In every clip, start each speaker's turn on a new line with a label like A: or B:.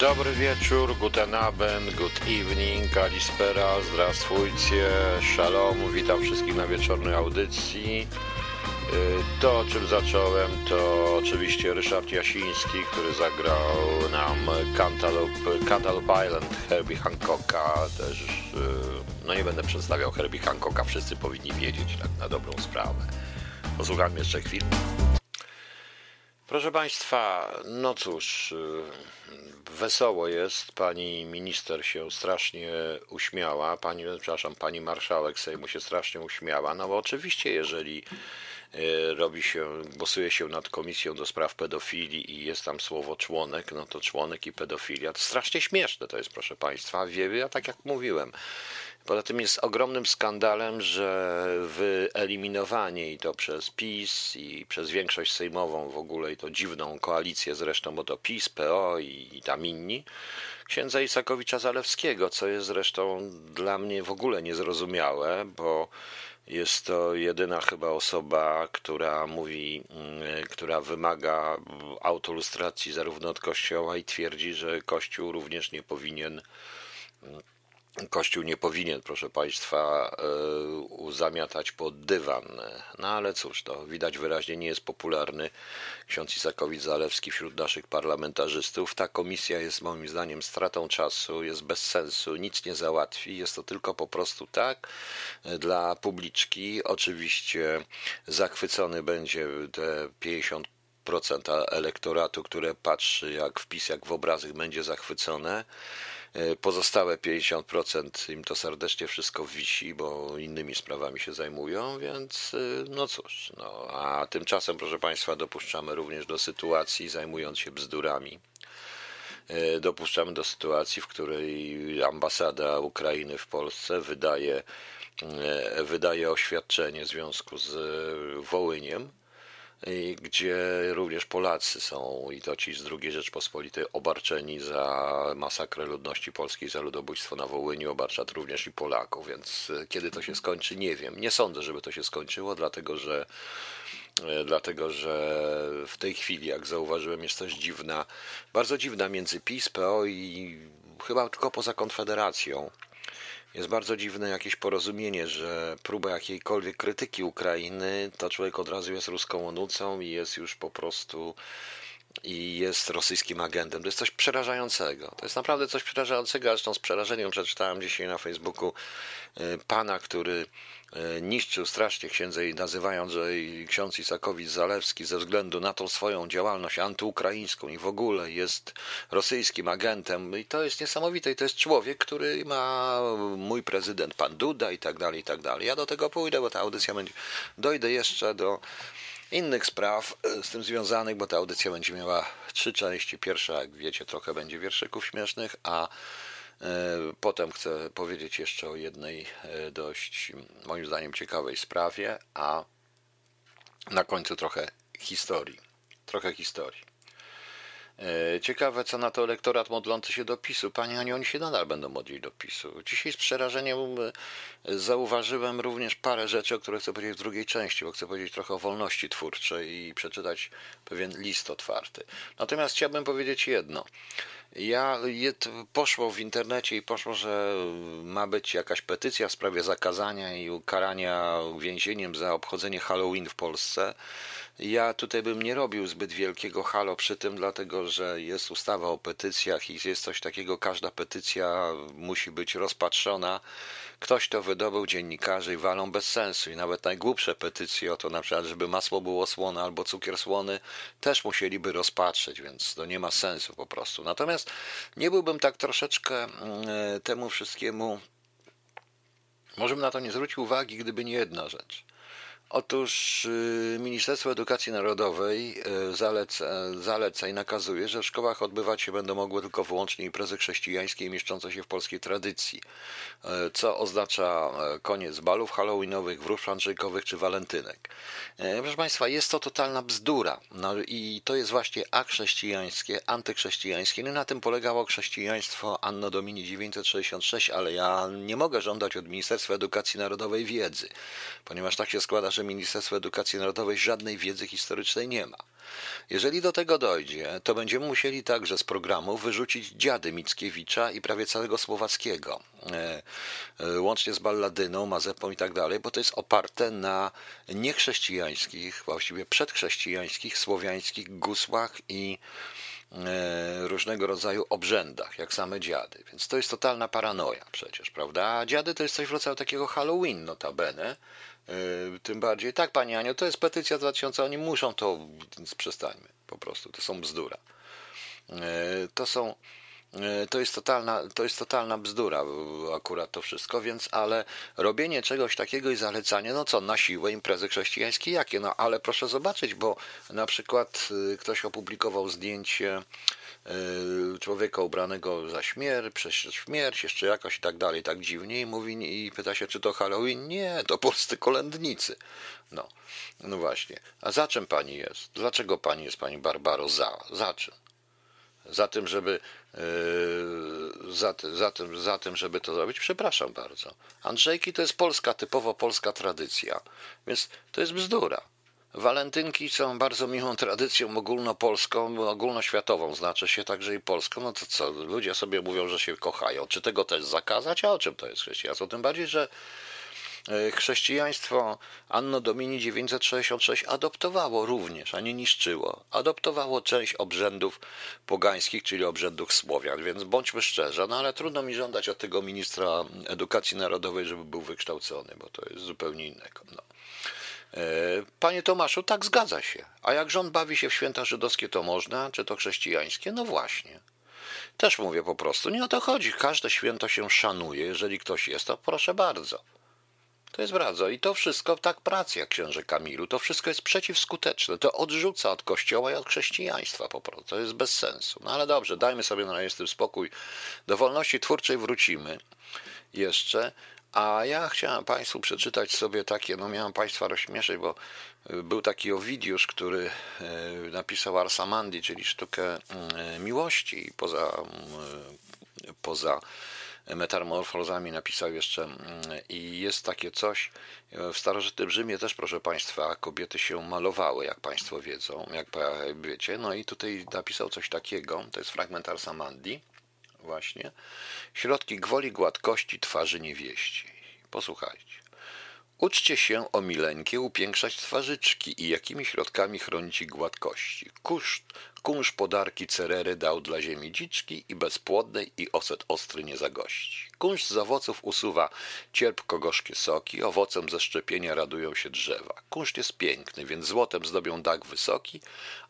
A: Dobry wieczór, guten Abend, good evening, kalispera, zdrastwujcie, shalom, witam wszystkich na wieczornej audycji. Y, To, o czym zacząłem, to oczywiście Ryszard Jasiński, który zagrał nam Cantaloupe, Cantaloupe Island Herbie Hancocka. Też, y, no nie będę przedstawiał Herbie Hancocka, wszyscy powinni wiedzieć tak na dobrą sprawę. Posłuchajmy jeszcze chwilę. Proszę Państwa, no cóż, y, wesoło jest. Pani minister się strasznie uśmiała. Pani, przepraszam, pani marszałek Sejmu się strasznie uśmiała. No bo oczywiście, jeżeli y, robi się, głosuje się nad komisją do spraw pedofilii i jest tam słowo członek, no to członek i pedofilia to strasznie śmieszne to jest, proszę Państwa. Wie, ja tak jak mówiłem. Poza tym jest ogromnym skandalem, że wyeliminowanie i to przez PiS i przez większość sejmową w ogóle i to dziwną koalicję zresztą, bo to PiS, PO i, i tam inni, księdza Isakowicza Zalewskiego, co jest zresztą dla mnie w ogóle niezrozumiałe, bo jest to jedyna chyba osoba, która mówi, mm, która wymaga autolustracji zarówno od Kościoła i twierdzi, że Kościół również nie powinien Kościół nie powinien, proszę Państwa, y, zamiatać pod dywan. No ale cóż, to widać wyraźnie nie jest popularny ksiądz Isakowicz-Zalewski wśród naszych parlamentarzystów. Ta komisja jest moim zdaniem stratą czasu, jest bez sensu, nic nie załatwi. Jest to tylko po prostu tak dla publiczki. Oczywiście zachwycony będzie te 50 procent elektoratu, które patrzy jak wpis, jak w obrazek będzie zachwycone. Pozostałe 50% im to serdecznie wszystko wisi, bo innymi sprawami się zajmują, więc y, no cóż. No, a tymczasem, proszę Państwa, dopuszczamy również do sytuacji, zajmując się bzdurami, y, dopuszczamy do sytuacji, w której ambasada Ukrainy w Polsce wydaje, wydaje oświadczenie w związku z Wołyniem, gdzie również Polacy są i to ci z II Rzeczpospolitej obarczeni za masakrę ludności polskiej, za ludobójstwo na Wołyniu, obarczać również i Polaków, więc e, kiedy to się skończy, nie wiem. Nie sądzę, żeby to się skończyło, dlatego że e, dlatego że w tej chwili, jak zauważyłem, jest coś dziwna, bardzo dziwna między PiS, PO i chyba tylko poza Konfederacją jest bardzo dziwne jakieś porozumienie, że próba jakiejkolwiek krytyki Ukrainy, to człowiek od razu jest ruską onucą i jest już po prostu i jest rosyjskim agentem. To jest coś przerażającego. To jest naprawdę coś przerażającego. Zresztą z przerażeniem przeczytałem dzisiaj na Facebooku y, pana, który niszczył strasznie księdza i nazywając, że ksiądz Isakowicz Zalewski ze względu na tą swoją działalność antyukraińską i w ogóle jest rosyjskim agentem. I to jest niesamowite. I to jest człowiek, który ma mój prezydent, pan Duda i tak dalej, i tak dalej. Ja do tego pójdę, bo ta audycja będzie... Dojdę jeszcze do innych spraw e, z tym związanych, bo ta audycja będzie miała trzy części. Pierwsza, jak wiecie, trochę będzie wierszyków śmiesznych, a e, potem chcę powiedzieć jeszcze o jednej e, dość, moim zdaniem, ciekawej sprawie, a na końcu trochę historii. Trochę historii. E, ciekawe, co na to elektorat modlący się do PiSu. Panie Aniu, oni się nadal będą modlić do PiSu. Dzisiaj z przerażeniem e, zauważyłem również parę rzeczy, o których chcę powiedzieć w drugiej części, bo chcę powiedzieć trochę o wolności twórczej i przeczytać pewien list otwarty. Natomiast chciałbym powiedzieć jedno. Ja poszło w internecie i poszło, że ma być jakaś petycja w sprawie zakazania i ukarania więzieniem za obchodzenie Halloween w Polsce. Ja tutaj bym nie robił zbyt wielkiego halo przy tym, dlatego że jest ustawa o petycjach i jest coś takiego, każda petycja musi być rozpatrzona. Ktoś to wydobył, dziennikarze i walą bez sensu. I nawet najgłupsze petycje o to, na przykład, żeby masło było słone albo cukier słony, też musieliby rozpatrzeć, więc to nie ma sensu po prostu. Natomiast nie byłbym tak troszeczkę mm, temu wszystkiemu, może bym na to nie zwrócił uwagi, gdyby nie jedna rzecz. Otóż y, Ministerstwo Edukacji Narodowej y, zaleca, zaleca i nakazuje, że w szkołach odbywać się będą mogły tylko wyłącznie imprezy chrześcijańskie mieszczące się w polskiej tradycji, y, co oznacza koniec balów halloweenowych, wróż andrzejkowych czy walentynek. Proszę Państwa, jest to totalna bzdura no i to jest właśnie achrześcijańskie, antychrześcijańskie. No na tym polegało chrześcijaństwo Anno Domini 966, ale ja nie mogę żądać od Ministerstwa Edukacji Narodowej wiedzy, ponieważ tak się składa, że Ministerstwo Edukacji Narodowej żadnej wiedzy historycznej nie ma. Jeżeli do tego dojdzie, to będziemy musieli także z programu wyrzucić dziady Mickiewicza i prawie całego Słowackiego, e, e, łącznie z Balladyną, Mazepą i tak dalej, bo to jest oparte na niechrześcijańskich, właściwie przedchrześcijańskich, słowiańskich gusłach i e, różnego rodzaju obrzędach, jak same dziady. Więc to jest totalna paranoja przecież, prawda? A dziady to jest coś w rodzaju takiego Halloween notabene, tym bardziej, tak Pani Anio, to jest petycja 2000, oni muszą to, więc przestańmy po prostu, to są bzdura. E, to są, e, to jest totalna, to jest totalna bzdura akurat to wszystko, więc ale robienie czegoś takiego i zalecanie, no co, na siłę imprezy chrześcijańskie jakie? No ale proszę zobaczyć, bo na przykład ktoś opublikował zdjęcie Y, człowieka ubranego za śmierć, przez śmierć, jeszcze jakoś i tak dalej, tak dziwnie i mówi i pyta się, czy to Halloween? Nie, to polscy kolędnicy. No, no właśnie. A za czym pani jest? Dlaczego pani jest pani Barbaro za? Za czym? Za tym, żeby yy, za, za, tym, za tym, żeby to zrobić? Przepraszam bardzo. Andrzejki to jest polska, typowo polska tradycja, więc to jest bzdura. Walentynki są bardzo miłą tradycją ogólnopolską, ogólnoświatową, znaczy się także i polską. No to co, ludzie sobie mówią, że się kochają. Czy tego też zakazać? A o czym to jest chrześcijaństwo? Tym bardziej, że e, chrześcijaństwo Anno Domini 966 adoptowało również, a nie niszczyło. Adoptowało część obrzędów pogańskich, czyli obrzędów Słowian, więc bądźmy szczerzy, no ale trudno mi żądać od tego ministra edukacji narodowej, żeby był wykształcony, bo to jest zupełnie innego. No. E, panie Tomaszu, tak zgadza się. A jak rząd bawi się w święta żydowskie, to można, czy to chrześcijańskie? No właśnie. Też mówię po prostu, nie o to chodzi. Każde święto się szanuje. Jeżeli ktoś jest, to proszę bardzo. To jest bardzo. I to wszystko, tak pracy jak księże Kamilu, to wszystko jest przeciwskuteczne. To odrzuca od kościoła i od chrześcijaństwa po prostu. To jest bez sensu. No ale dobrze, dajmy sobie na razie z tym spokój. Do wolności twórczej wrócimy jeszcze. A ja chciałem Państwu przeczytać sobie takie, no miałem Państwa rozśmieszyć, bo y, był taki Owidiusz, który y, napisał Arsamandi, czyli sztukę y, miłości. Poza, poza metamorfozami napisał jeszcze i jest takie coś, w starożytnym Rzymie też, proszę Państwa, kobiety się malowały, jak Państwo wiedzą, jak wiecie, no i tutaj napisał coś takiego, to jest fragment Arsamandi, właśnie, środki gwoli gładkości twarzy niewieści. Posłuchajcie. Uczcie się o mileńkie upiększać twarzyczki i jakimi środkami chronić ich gładkości. Kuszt, kunsz podarki cerery dał dla ziemi dziczki i bezpłodnej i oset ostry nie zagości. Kunsz z owoców usuwa cierpko-gorzkie soki, owocem ze szczepienia radują się drzewa. Kunsz jest piękny, więc złotem zdobią dach wysoki,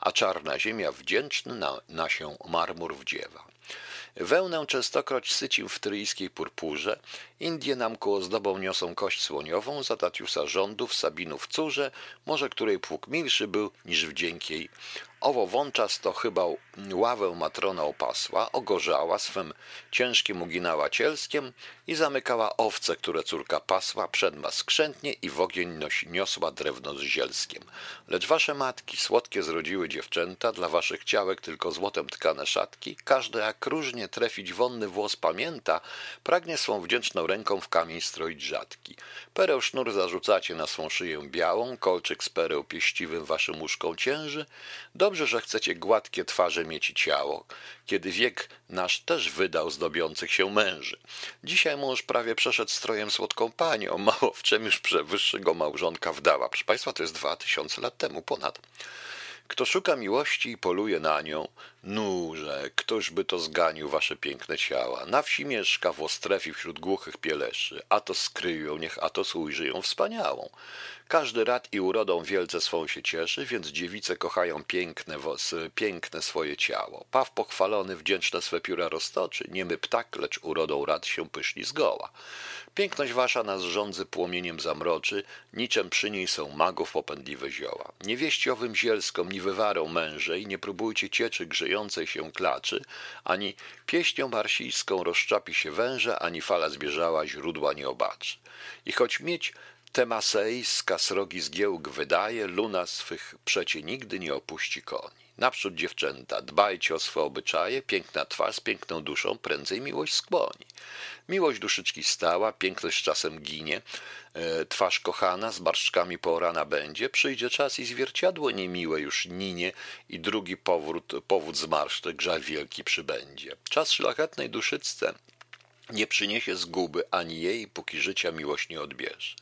A: a czarna ziemia wdzięczny na, na się marmur wdziewa. Wełnę częstokroć sycił w tryjskiej purpurze, Indie nam ku ozdobą niosą kość słoniową, za Tatiusa rządów, Sabinów córze, może której pług milszy był niż wdzięk jej. Owo wączas to chyba ławę matrona opasła, ogorzała, swym ciężkim uginała cielskiem i zamykała owce, które córka pasła, przedma skrzętnie i w ogień nosi, niosła drewno z zielskiem. Lecz wasze matki słodkie zrodziły dziewczęta, dla waszych ciałek tylko złotem tkane szatki, każde jak różnie trefić wonny włos pamięta, pragnie swą wdzięczną ręką w kamień stroić rzadki. Pereł sznur zarzucacie na swą szyję białą, kolczyk z pereł pieściwym waszym łóżką cięży, Dobrze, że chcecie gładkie twarze mieć i ciało, kiedy wiek nasz też wydał zdobiących się męży. Dzisiaj mąż prawie przeszedł strojem słodką panią, mało w czym już przewyższy małżonka wdała. Proszę Państwa, to jest dwa tysiące lat temu ponad. Kto szuka miłości i poluje na nią, nurze, któż by to zganił wasze piękne ciała. Na wsi mieszka w Ostrefi wśród głuchych pieleszy, a to skryją, niech a to ujrzy ją wspaniałą. Każdy rad i urodą wielce swą się cieszy, więc dziewice kochają piękne, piękne swoje ciało. Paw pochwalony wdzięczne swe pióra roztoczy, niemy ptak, lecz urodą rad się pyszli zgoła. Piękność wasza nas rządzy płomieniem zamroczy, niczym przy niej są magów popędliwe zioła. Niewieściowym zielskom, ni wywarą mężej, nie próbujcie cieczy się klaczy, ani pieśnią marsijską rozczapi się węże, ani fala zbierzała źródła nie obaczy. I choć mieć Temasej z kasrogi zgiełk wydaje, luna swych przecie nigdy nie opuści koni. Naprzód dziewczęta, dbajcie o swoje obyczaje, piękna twarz z piękną duszą prędzej miłość skłoni. Miłość duszyczki stała, piękność czasem ginie, e, twarz kochana z barszczkami porana będzie, przyjdzie czas i zwierciadło niemiłe już ninie i drugi powrót, powód zmarszczek żal wielki przybędzie. Czas szlachetnej duszycce nie przyniesie zguby ani jej, póki życia miłość nie odbierze.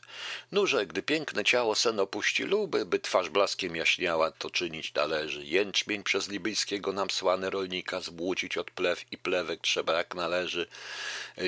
A: Nurze, gdy piękne ciało sen opuści luby, by twarz blaskiem jaśniała, to czynić należy. Jęczmień przez libyjskiego nam słane rolnika zbłócić od plew i plewek trzeba jak należy.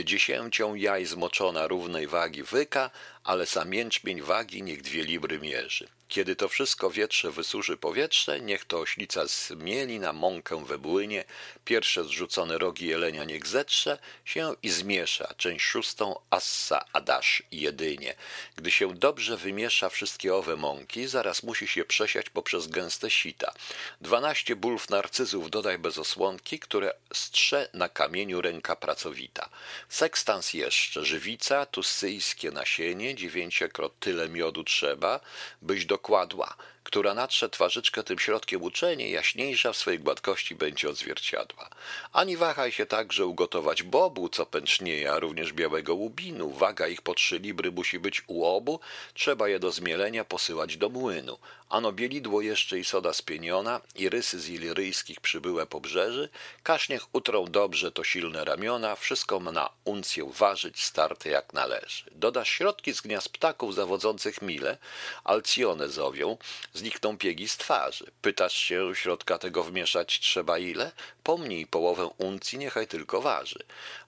A: Dziesięcią jaj zmoczona równej wagi wyka, ale sam jęczmień wagi niech dwie libry mierzy. Kiedy to wszystko wietrze wysuszy powietrze, niech to oślica zmieli na mąkę we błynie, pierwsze zrzucone rogi jelenia niech zetrze się i zmiesza, część szóstą assa adasz jedynie. Gdy się dobrze wymiesza wszystkie owe mąki, zaraz musi się przesiać poprzez gęste sita. Dwanaście bulw narcyzów dodaj bez osłonki, które strze na kamieniu ręka pracowita. Sekstans jeszcze, żywica, tussyjskie nasienie, dziewięciokrot tyle miodu trzeba, byś do dokładła, która natrze twarzyczkę tym środkiem uczenie, jaśniejsza w swojej gładkości będzie od zwierciadła. Ani wahaj się także ugotować bobu, co pęcznieje, a również białego łubinu. Waga ich po trzy libry musi być u obu, trzeba je do zmielenia posyłać do młynu. Ano bielidło jeszcze i soda spieniona, i rysy z iliryjskich przybyłe pobrzeży, każ niech utrą dobrze to silne ramiona, wszystko na uncję ważyć, starte jak należy. Dodasz środki z gniazd ptaków zawodzących mile, alcjone zowią, znikną piegi z twarzy. Pytasz się, środka tego wmieszać trzeba ile? Pomnij połowę uncji, niechaj tylko waży.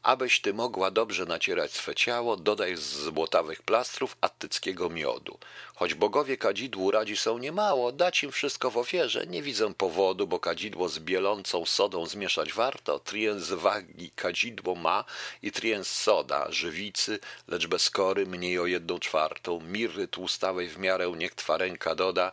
A: Abyś ty mogła dobrze nacierać swe ciało, dodaj z złotawych plastrów attyckiego miodu. Choć bogowie kadzidłu radzi są niemało, dać im wszystko w ofierze, nie widzę powodu, bo kadzidło z bielącą sodą zmieszać warto. Triens wagi kadzidło ma i triens soda, żywicy, lecz bez kory mniej o jedną czwartą, mirry tłustawej w miarę niech twa ręka doda.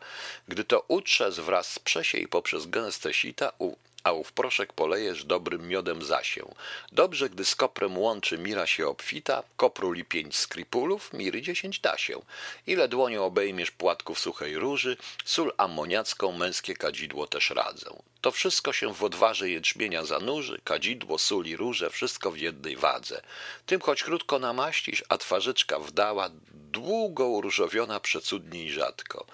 A: Gdy to utrze wraz z przesiej poprzez gęste sita, u a ów proszek polejesz dobrym miodem zasię. Dobrze, gdy z koprem łączy mira się obfita, kopruli pięć skripulów, miry dziesięć da się. Ile dłonią obejmiesz płatków suchej róży, sól amoniacką męskie kadzidło też radzę. To wszystko się w odwarze jęczmienia zanurzy, kadzidło, sól i róże, wszystko w jednej wadze. Tym choć krótko namaścisz, a twarzyczka wdała, długo uróżowiona przecudnie i rzadko.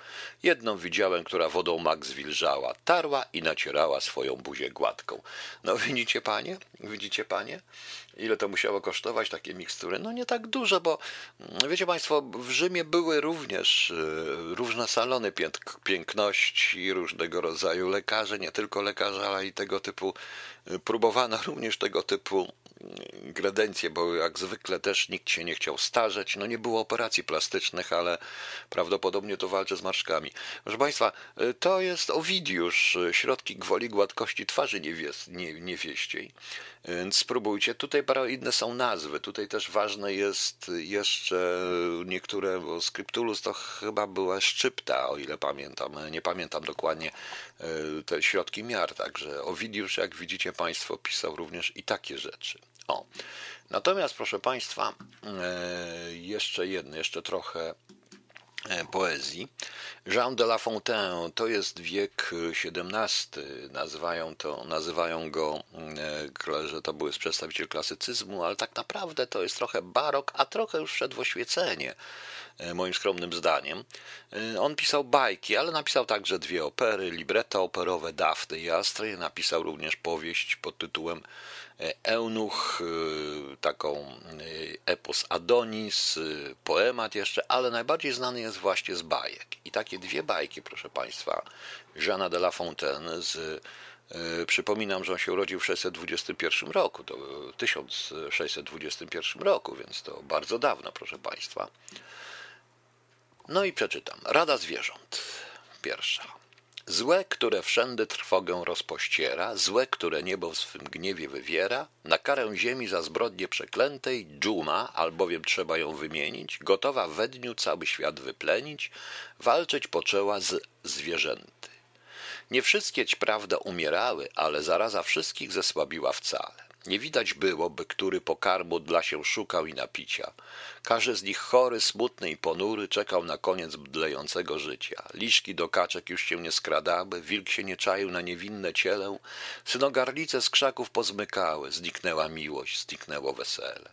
A: Jedną widziałem, która wodą mak zwilżała, tarła i nacierała swoją buzię gładką. No widzicie panie? Widzicie panie? Ile to musiało kosztować takie mikstury? No nie tak dużo, bo mm, wiecie Państwo, w Rzymie były również e, różne salony piękności, różnego rodzaju lekarze, nie tylko lekarze, ale i tego typu, próbowano również tego typu mm, gredencje, bo jak zwykle też nikt się nie chciał starzeć. No nie było operacji plastycznych, ale prawdopodobnie to walczy z marszkami. Proszę Państwa, e, to jest Owidiusz, środki gwoli gładkości twarzy niewieściej. Więc spróbujcie. Tutaj inne są nazwy. Tutaj też ważne jest jeszcze niektóre, bo Scriptulus to chyba była szczypta, o ile pamiętam. Nie pamiętam dokładnie te środki miar. Także Ovidiusz, jak widzicie Państwo, pisał również i takie rzeczy. O. Natomiast, proszę Państwa, e, jeszcze jedno, jeszcze trochę poezji. Jean de La Fontaine to jest wiek XVII, nazywają, to, nazywają go, e, że to był przedstawiciel klasycyzmu, ale tak naprawdę to jest trochę barok, a trochę już wszedł w oświecenie, e, moim skromnym zdaniem. On pisał bajki, ale napisał także dwie opery, libretto operowe Dafne i Astry, napisał również powieść pod tytułem Eunuch, y, taką y, epos Adonis, poemat jeszcze, ale najbardziej znany jest właśnie z bajek. I takie dwie bajki, proszę Państwa, Jeana de La Fontaine z Przypominam, że on się urodził w 621 roku, to 1621 roku, więc to bardzo dawno, proszę Państwa. No i przeczytam. Rada zwierząt. Pierwsza. Złe, które wszędy trwogę rozpościera, złe, które niebo w swym gniewie wywiera, na karę ziemi za zbrodnie przeklętej, dżuma, albowiem trzeba ją wymienić, gotowa we dniu cały świat wyplenić, walczyć poczęła z zwierzęty. Nie wszystkie ci prawda umierały, ale zaraza wszystkich zesłabiła wcale. Nie widać było, by który pokarmu dla się szukał i napicia. Każdy z nich chory, smutny i ponury czekał na koniec bdlejącego życia. Liszki do kaczek już się nie skradały, wilk się nie czaił na niewinne cielę, synogarlice z krzaków pozmykały, zniknęła miłość, zniknęło wesele.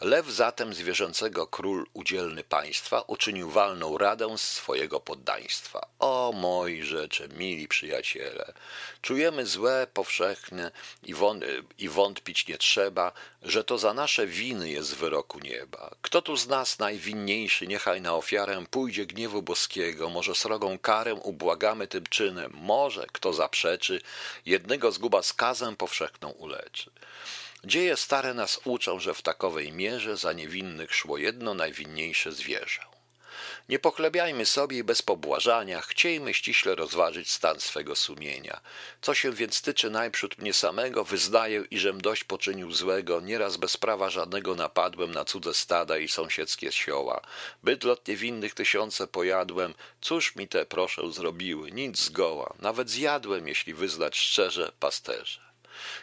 A: Lew zatem zwierzęcego król udzielny państwa uczynił walną radę z swojego poddaństwa. O moi rzeczy, mili przyjaciele, czujemy złe powszechne i, wąt i wątpić nie trzeba, że to za nasze winy jest wyroku nieba. Kto tu z nas najwinniejszy, niechaj na ofiarę pójdzie gniewu boskiego, może srogą karę ubłagamy tym czynem, może, kto zaprzeczy, jednego zguba skazem powszechną uleczy. Dzieje stare nas uczą, że w takowej mierze za niewinnych szło jedno najwinniejsze zwierzę. Nie pochlebiajmy sobie bez pobłażania, chciejmy ściśle rozważyć stan swego sumienia. Co się więc tyczy najprzód mnie samego, wyznaję, iżem dość poczynił złego, nieraz bez prawa żadnego napadłem na cudze stada i sąsiedzkie sioła. Bydlot niewinnych tysiące pojadłem, cóż mi te, proszę, zrobiły, nic zgoła, nawet zjadłem, jeśli wyznać szczerze, pasterze.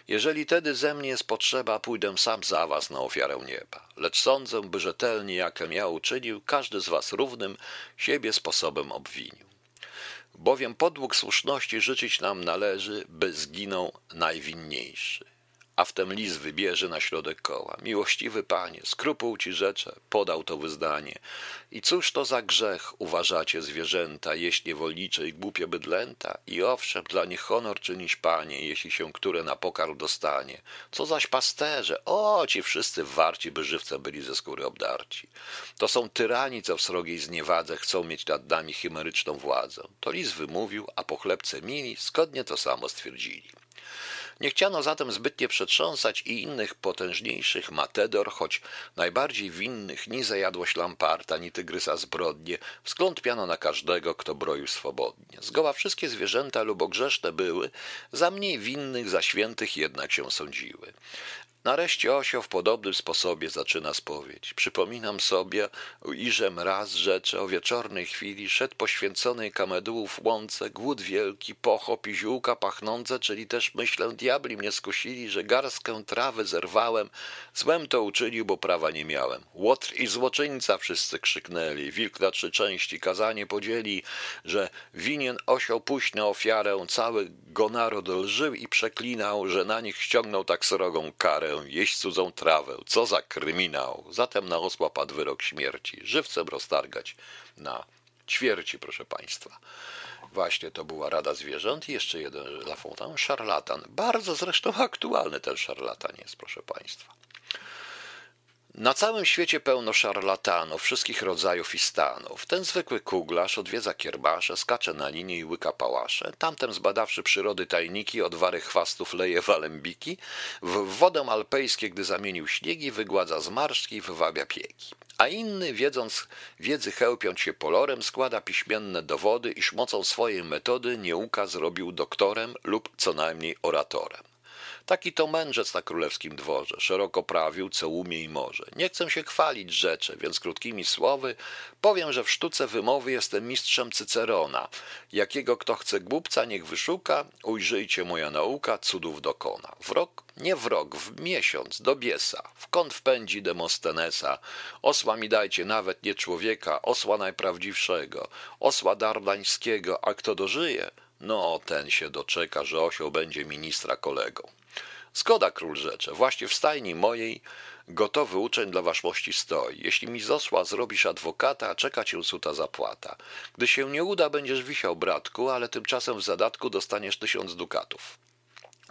A: Jeżeli tedy ze mnie jest potrzeba, pójdę sam za was na ofiarę nieba. Lecz sądzę, by rzetelnie, jakem ja uczynił, każdy z was równym siebie sposobem obwinił. Bowiem podług słuszności życzyć nam należy, by zginął najwinniejszy a wtem lis wybierze na środek koła. Miłościwy panie, skrupuł ci rzecze, podał to wyznanie. I cóż to za grzech, uważacie zwierzęta, jeść niewolnicze i głupie bydlęta? I owszem, dla nich honor czynić panie, jeśli się które na pokarm dostanie. Co zaś pasterze? O, ci wszyscy warci, by żywcem byli ze skóry obdarci. To są tyrani, co w srogiej zniewadze chcą mieć nad nami chimeryczną władzę. To lis wymówił, a pochlebce mili zgodnie to samo stwierdzili. Nie chciano zatem zbytnie przetrząsać i innych potężniejszych matedor, choć najbardziej winnych ni zajadłość lamparta, ni tygrysa zbrodnie, wsklątpiano na każdego, kto broił swobodnie. Zgoła wszystkie zwierzęta lubogrzeszne były, za mniej winnych, za świętych jednak się sądziły. Nareszcie osioł w podobnym sposobie zaczyna spowiedź. Przypominam sobie, iżem raz rzeczy o wieczornej chwili szedł poświęconej kamedułów łące, głód wielki, pochop i ziółka pachnące, czyli też myślę, diabli mnie skusili, że garstkę trawy zerwałem, złem to uczynił, bo prawa nie miałem. Łotr i złoczyńca wszyscy krzyknęli, wilk na trzy części kazanie podzieli, że winien osioł pójść na ofiarę, cały go naród lżył i przeklinał, że na nich ściągnął tak srogą karę jeść cudzą trawę. Co za kryminał. Zatem na osła padł wyrok śmierci. Żywcem roztargać na ćwierci, proszę Państwa. Właśnie to była Rada Zwierząt i jeszcze jeden Lafontaine, szarlatan. Bardzo zresztą aktualny ten szarlatan jest, proszę Państwa. Na całym świecie pełno szarlatanów, wszystkich rodzajów i stanów. Ten zwykły kuglarz odwiedza kierbasze, skacze na linie i łyka pałasze. Tamten zbadawszy przyrody tajniki, od wary chwastów leje walembiki. W wodę alpejskie, gdy zamienił śniegi, wygładza zmarszczki i wywabia pieki. A inny, wiedząc wiedzy chełpiąc się polorem, składa piśmienne dowody, iż mocą swojej metody nieuka zrobił doktorem lub co najmniej oratorem. Taki to mędrzec na królewskim dworze, szeroko prawił, co umie i może. Nie chcę się chwalić rzeczy, więc krótkimi słowy powiem, że w sztuce wymowy jestem mistrzem Cycerona. Jakiego kto chce głupca, niech wyszuka, ujrzyjcie moja nauka, cudów dokona. Wrok? Nie wrok, w miesiąc, do biesa, w kąt wpędzi Demostenesa. Osła mi dajcie, nawet nie człowieka, osła najprawdziwszego, osła dardańskiego, a kto dożyje, no ten się doczeka, że osioł będzie ministra kolegą. Zgoda, król rzecze, właśnie w stajni mojej gotowy uczeń dla waszmości stoi. Jeśli mi z osła zrobisz adwokata, czeka cię suta zapłata. Gdy się nie uda, będziesz wisiał, bratku, ale tymczasem w zadatku dostaniesz tysiąc dukatów.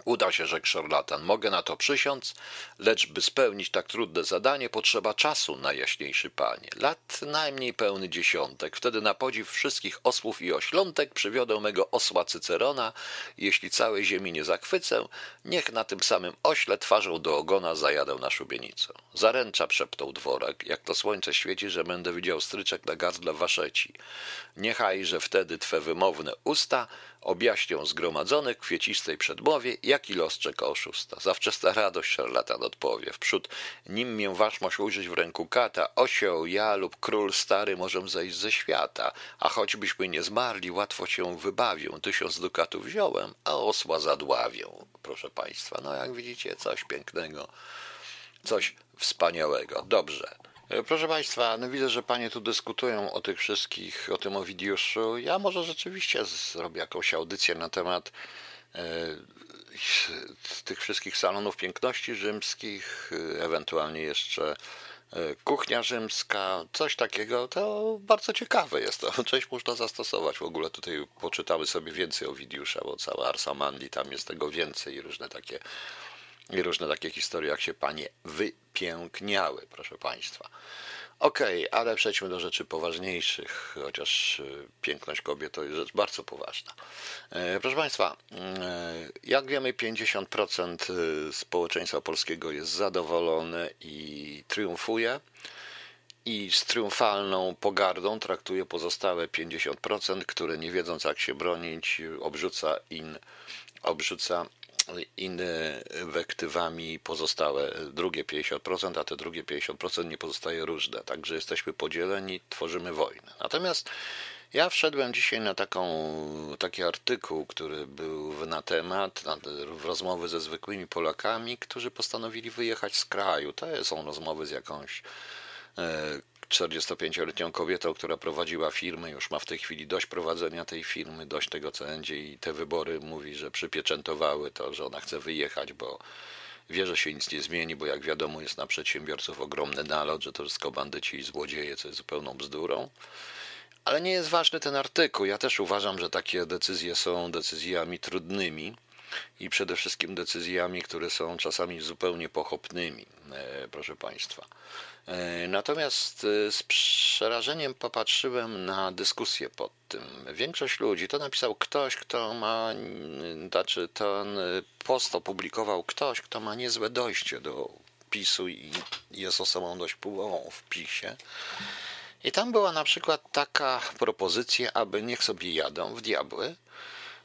A: Uda się, rzekł szarlatan. Mogę na to przysiąc, lecz by spełnić tak trudne zadanie, potrzeba czasu, najjaśniejszy panie. Lat najmniej pełny dziesiątek. Wtedy na podziw wszystkich osłów i oślątek przywiodę mego osła Cycerona. Jeśli całej ziemi nie zachwycę, niech na tym samym ośle twarzą do ogona zajadę na szubienicę. Zaręcza, szeptał dworek, jak to słońce świeci, że będę widział stryczek na gardle waszeci. Niechaj, że wtedy twe wymowne usta objaśnią zgromadzonych w kwiecistej przedmowie, Jaki los czeka oszusta? Zawczesna radość szarlatan odpowie. Wprzód, nim mię waszmość ujrzeć w ręku kata, osioł, ja lub król stary możem zejść ze świata, a choćbyśmy nie zmarli, łatwo się wybawię. Tysiąc dukatów wziąłem, a osła zadławię. Proszę państwa, no jak widzicie, coś pięknego, coś wspaniałego. Dobrze. E, proszę Państwa, no widzę, że Panie tu dyskutują o tych wszystkich, o tym Owidiuszu. Ja może rzeczywiście zrobię jakąś audycję na temat e, tych wszystkich salonów piękności rzymskich, e, ewentualnie jeszcze kuchnia rzymska, coś takiego, to bardzo ciekawe jest to. Część można zastosować. W ogóle tutaj poczytamy sobie więcej o Widiusza, bo cała Arsamandi, tam jest tego więcej i różne takie i różne takie historie, jak się panie wypiękniały, proszę Państwa. Okej, okay, ale przejdźmy do rzeczy poważniejszych, chociaż y, piękność kobiet to jest rzecz bardzo poważna. E, proszę Państwa, e, jak wiemy, 50% y, społeczeństwa polskiego jest zadowolone i triumfuje. I z triumfalną pogardą traktuje pozostałe 50%, które nie wiedząc jak się bronić, obrzuca in, obrzuca inwektywami pozostałe drugie 50%, a te drugie 50% nie pozostaje różne. Także jesteśmy podzieleni, tworzymy wojnę. Natomiast ja wszedłem dzisiaj na taką, taki artykuł, który był na temat, na, w rozmowy ze zwykłymi Polakami, którzy postanowili wyjechać z kraju. To są rozmowy z jakąś e, 45-letnią kobietą, która prowadziła firmę, już ma w tej chwili dość prowadzenia tej firmy, dość tego, co będzie i te wybory mówi, że przypieczętowały to, że ona chce wyjechać, bo wie, że się nic nie zmieni, bo jak wiadomo jest na przedsiębiorców ogromny nalot, że to wszystko bandyci i złodzieje, co jest zupełną bzdurą. Ale nie jest ważny ten artykuł. Ja też uważam, że takie decyzje są decyzjami trudnymi i przede wszystkim decyzjami, które są czasami zupełnie pochopnymi, e, proszę Państwa. E, natomiast e, z przerażeniem popatrzyłem na dyskusję pod tym. Większość ludzi to napisał ktoś, kto ma, znaczy ten post opublikował ktoś, kto ma niezłe dojście do PiSu i jest osobą dość wpływową w PiSie. I tam była na przykład taka propozycja, aby niech sobie jadą w diabły,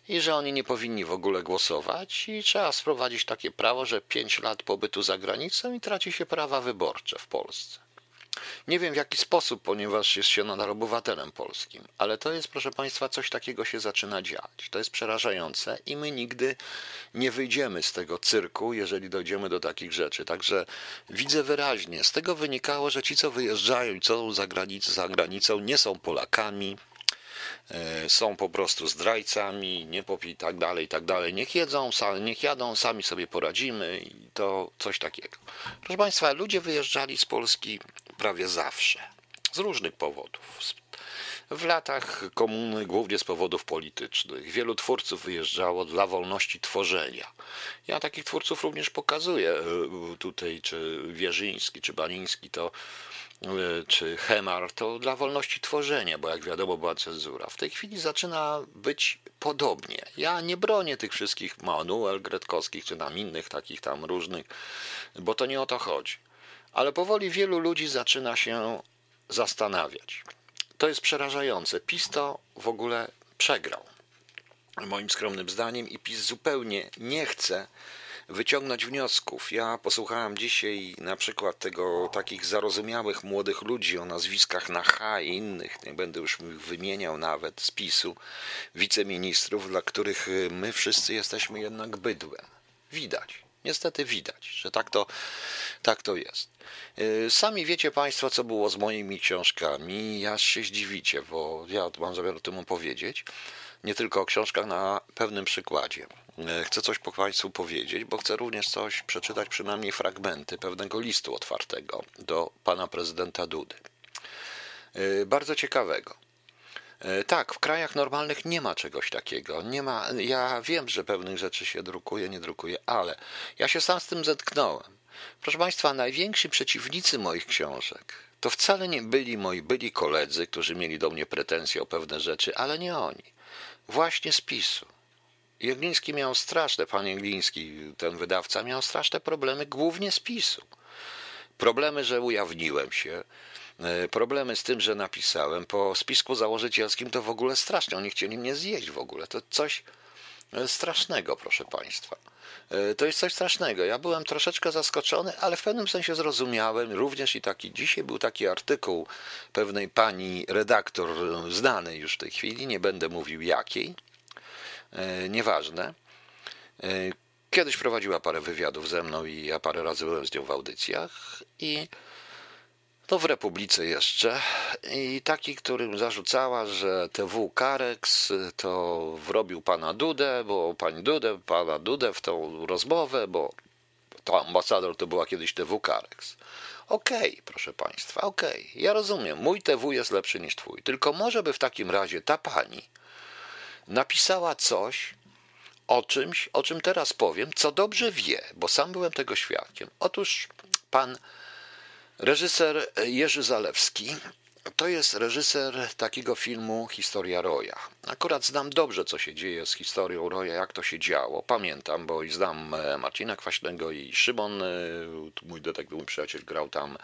A: i że oni nie powinni w ogóle głosować i trzeba sprowadzić takie prawo, że 5 lat pobytu za granicą i traci się prawa wyborcze w Polsce. Nie wiem w jaki sposób, ponieważ jest się nadal obywatelem polskim, ale to jest, proszę Państwa, coś takiego się zaczyna dziać. To jest przerażające i my nigdy nie wyjdziemy z tego cyrku, jeżeli dojdziemy do takich rzeczy. Także widzę wyraźnie, z tego wynikało, że ci, co wyjeżdżają i co za, granic, za granicą, nie są Polakami, są po prostu zdrajcami, nie i tak dalej, i tak dalej. Niech jedzą, niech jadą, sami sobie poradzimy i to coś takiego. Proszę Państwa, ludzie wyjeżdżali z Polski prawie zawsze, z różnych powodów. W latach komuny, głównie z powodów politycznych, wielu twórców wyjeżdżało dla wolności tworzenia. Ja takich twórców również pokazuję e, tutaj, czy Wierzyński, czy Baniński, to E, czy Hemar, to dla wolności tworzenia, bo jak wiadomo była cenzura. W tej chwili zaczyna być podobnie. Ja nie bronię tych wszystkich Manuel Gretkowskich, czy tam innych takich tam różnych, bo to nie o to chodzi. Ale powoli wielu ludzi zaczyna się zastanawiać. To jest przerażające. PiS to w ogóle przegrał. Moim skromnym zdaniem i PiS zupełnie nie chce wyciągnąć wniosków. Ja posłuchałem dzisiaj na przykład tego takich zarozumiałych młodych ludzi o nazwiskach na H i innych, nie będę już wymieniał nawet z PiSu, wiceministrów, dla których y, my wszyscy jesteśmy jednak bydłem. Widać. Niestety widać, że tak to, tak to jest. Y, sami wiecie Państwo, co było z moimi książkami. Ja się zdziwicie, bo ja mam zamiar o tym opowiedzieć. Nie tylko o książkach, na pewnym przykładzie. E, chcę coś po Państwu powiedzieć, bo chcę również coś przeczytać, przynajmniej fragmenty pewnego listu otwartego do pana prezydenta Dudy. E, bardzo ciekawego. E, tak, w krajach normalnych nie ma czegoś takiego. Nie ma, ja wiem, że pewnych rzeczy się drukuje, nie drukuje, ale ja się sam z tym zetknąłem. Proszę Państwa, najwięksi przeciwnicy moich książek to wcale nie byli moi byli koledzy, którzy mieli do mnie pretensje o pewne rzeczy, ale nie oni. Właśnie z PiSu. Jegliński miał straszne, pan Jegliński, ten wydawca, miał straszne problemy głównie z PiSu. Problemy, że ujawniłem się, e, problemy z tym, że napisałem. Po spisku założycielskim to w ogóle strasznie, oni chcieli mnie zjeść w ogóle. To coś, strasznego, proszę Państwa. E, to jest coś strasznego. Ja byłem troszeczkę zaskoczony, ale w pewnym sensie zrozumiałem. Również i taki dzisiaj był taki artykuł pewnej pani redaktor, znanej już w tej chwili, nie będę mówił jakiej, e, nieważne. E, kiedyś prowadziła parę wywiadów ze mną i ja parę razy byłem z nią w audycjach i to w Republice jeszcze i taki, którym zarzucała, że TW Karex to wrobił pana Dudę, bo pani Dudę, pana Dudę w tą rozmowę, bo to ambasador to była kiedyś TW Karex. Okej, okay, proszę państwa, okej, okay. ja rozumiem, mój TW jest lepszy niż twój, tylko może by w takim razie ta pani napisała coś o czymś, o czym teraz powiem, co dobrze wie, bo sam byłem tego świadkiem. Otóż pan Reżyser Jerzy Zalewski to jest reżyser takiego filmu Historia Roja. Akurat znam dobrze, co się dzieje z historią Roja, jak to się działo. Pamiętam, bo i znam e, Marcina Kwaśnego i Szymon, e, mój detektyw, mój przyjaciel, grał tam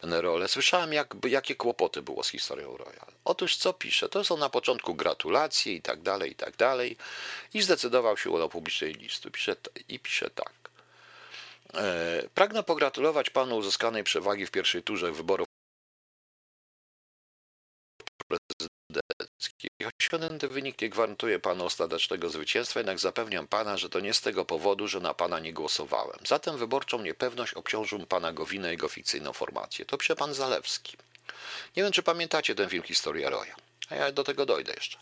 A: tę rolę. Słyszałem, jak, jakie kłopoty było z historią Roja. Otóż co pisze? To są na początku gratulacje i tak dalej, i tak dalej. I zdecydował się o publicznej listy. Pisze, I pisze tak. E, pragnę pogratulować panu uzyskanej przewagi w pierwszej turze wyborów prezydenckich. Osiągnięty wynik nie gwarantuje panu ostatecznego zwycięstwa, jednak zapewniam pana, że to nie z tego powodu, że na pana nie głosowałem. Zatem wyborczą niepewność obciążył pana Gowinę i jego fikcyjną formację. To pisze pan Zalewski. Nie wiem, czy pamiętacie ten film Historia Roja, a ja do tego dojdę jeszcze.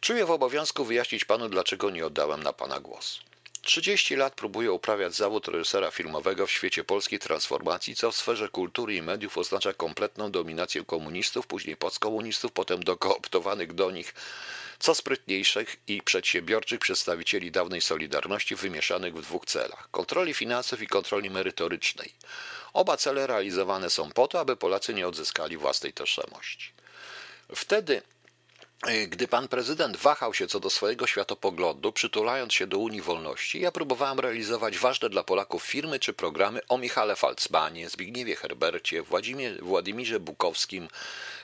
A: Czuję w obowiązku wyjaśnić panu, dlaczego nie oddałem na pana głosu. 30 lat próbuje uprawiać zawód reżysera filmowego w świecie polskiej transformacji, co w sferze kultury i mediów oznacza kompletną dominację komunistów, później postkomunistów, potem dokooptowanych do nich co sprytniejszych i przedsiębiorczych przedstawicieli dawnej Solidarności wymieszanych w dwóch celach kontroli finansów i kontroli merytorycznej. Oba cele realizowane są po to, aby Polacy nie odzyskali własnej tożsamości. Wtedy gdy pan prezydent wahał się co do swojego światopoglądu, przytulając się do Unii Wolności, ja próbowałem realizować ważne dla Polaków firmy czy programy o Michale Falcbanie, Zbigniewie Herbercie, Władimirze Bukowskim,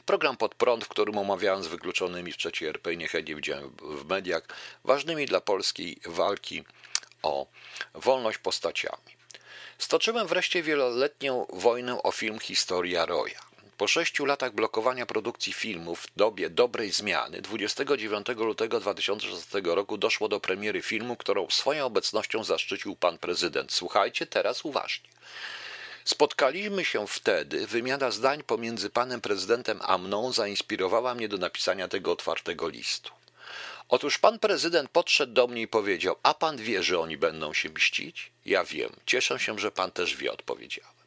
A: program pod prąd, w którym omawiałem z wykluczonymi w trzeciej RP niechętnie widziałem w mediach, ważnymi dla polskiej walki o wolność postaciami. Stoczyłem wreszcie wieloletnią wojnę o film Historia Roja. Po sześciu latach blokowania produkcji filmów w dobie dobrej zmiany 29 lutego 2016 roku doszło do premiery filmu, którą swoją obecnością zaszczycił pan prezydent. Słuchajcie teraz uważnie. Spotkaliśmy się wtedy, wymiana zdań pomiędzy panem prezydentem a mną zainspirowała mnie do napisania tego otwartego listu. Otóż pan prezydent podszedł do mnie i powiedział: A pan wie, że oni będą się mścić? Ja wiem. Cieszę się, że pan też wie, odpowiedziałem.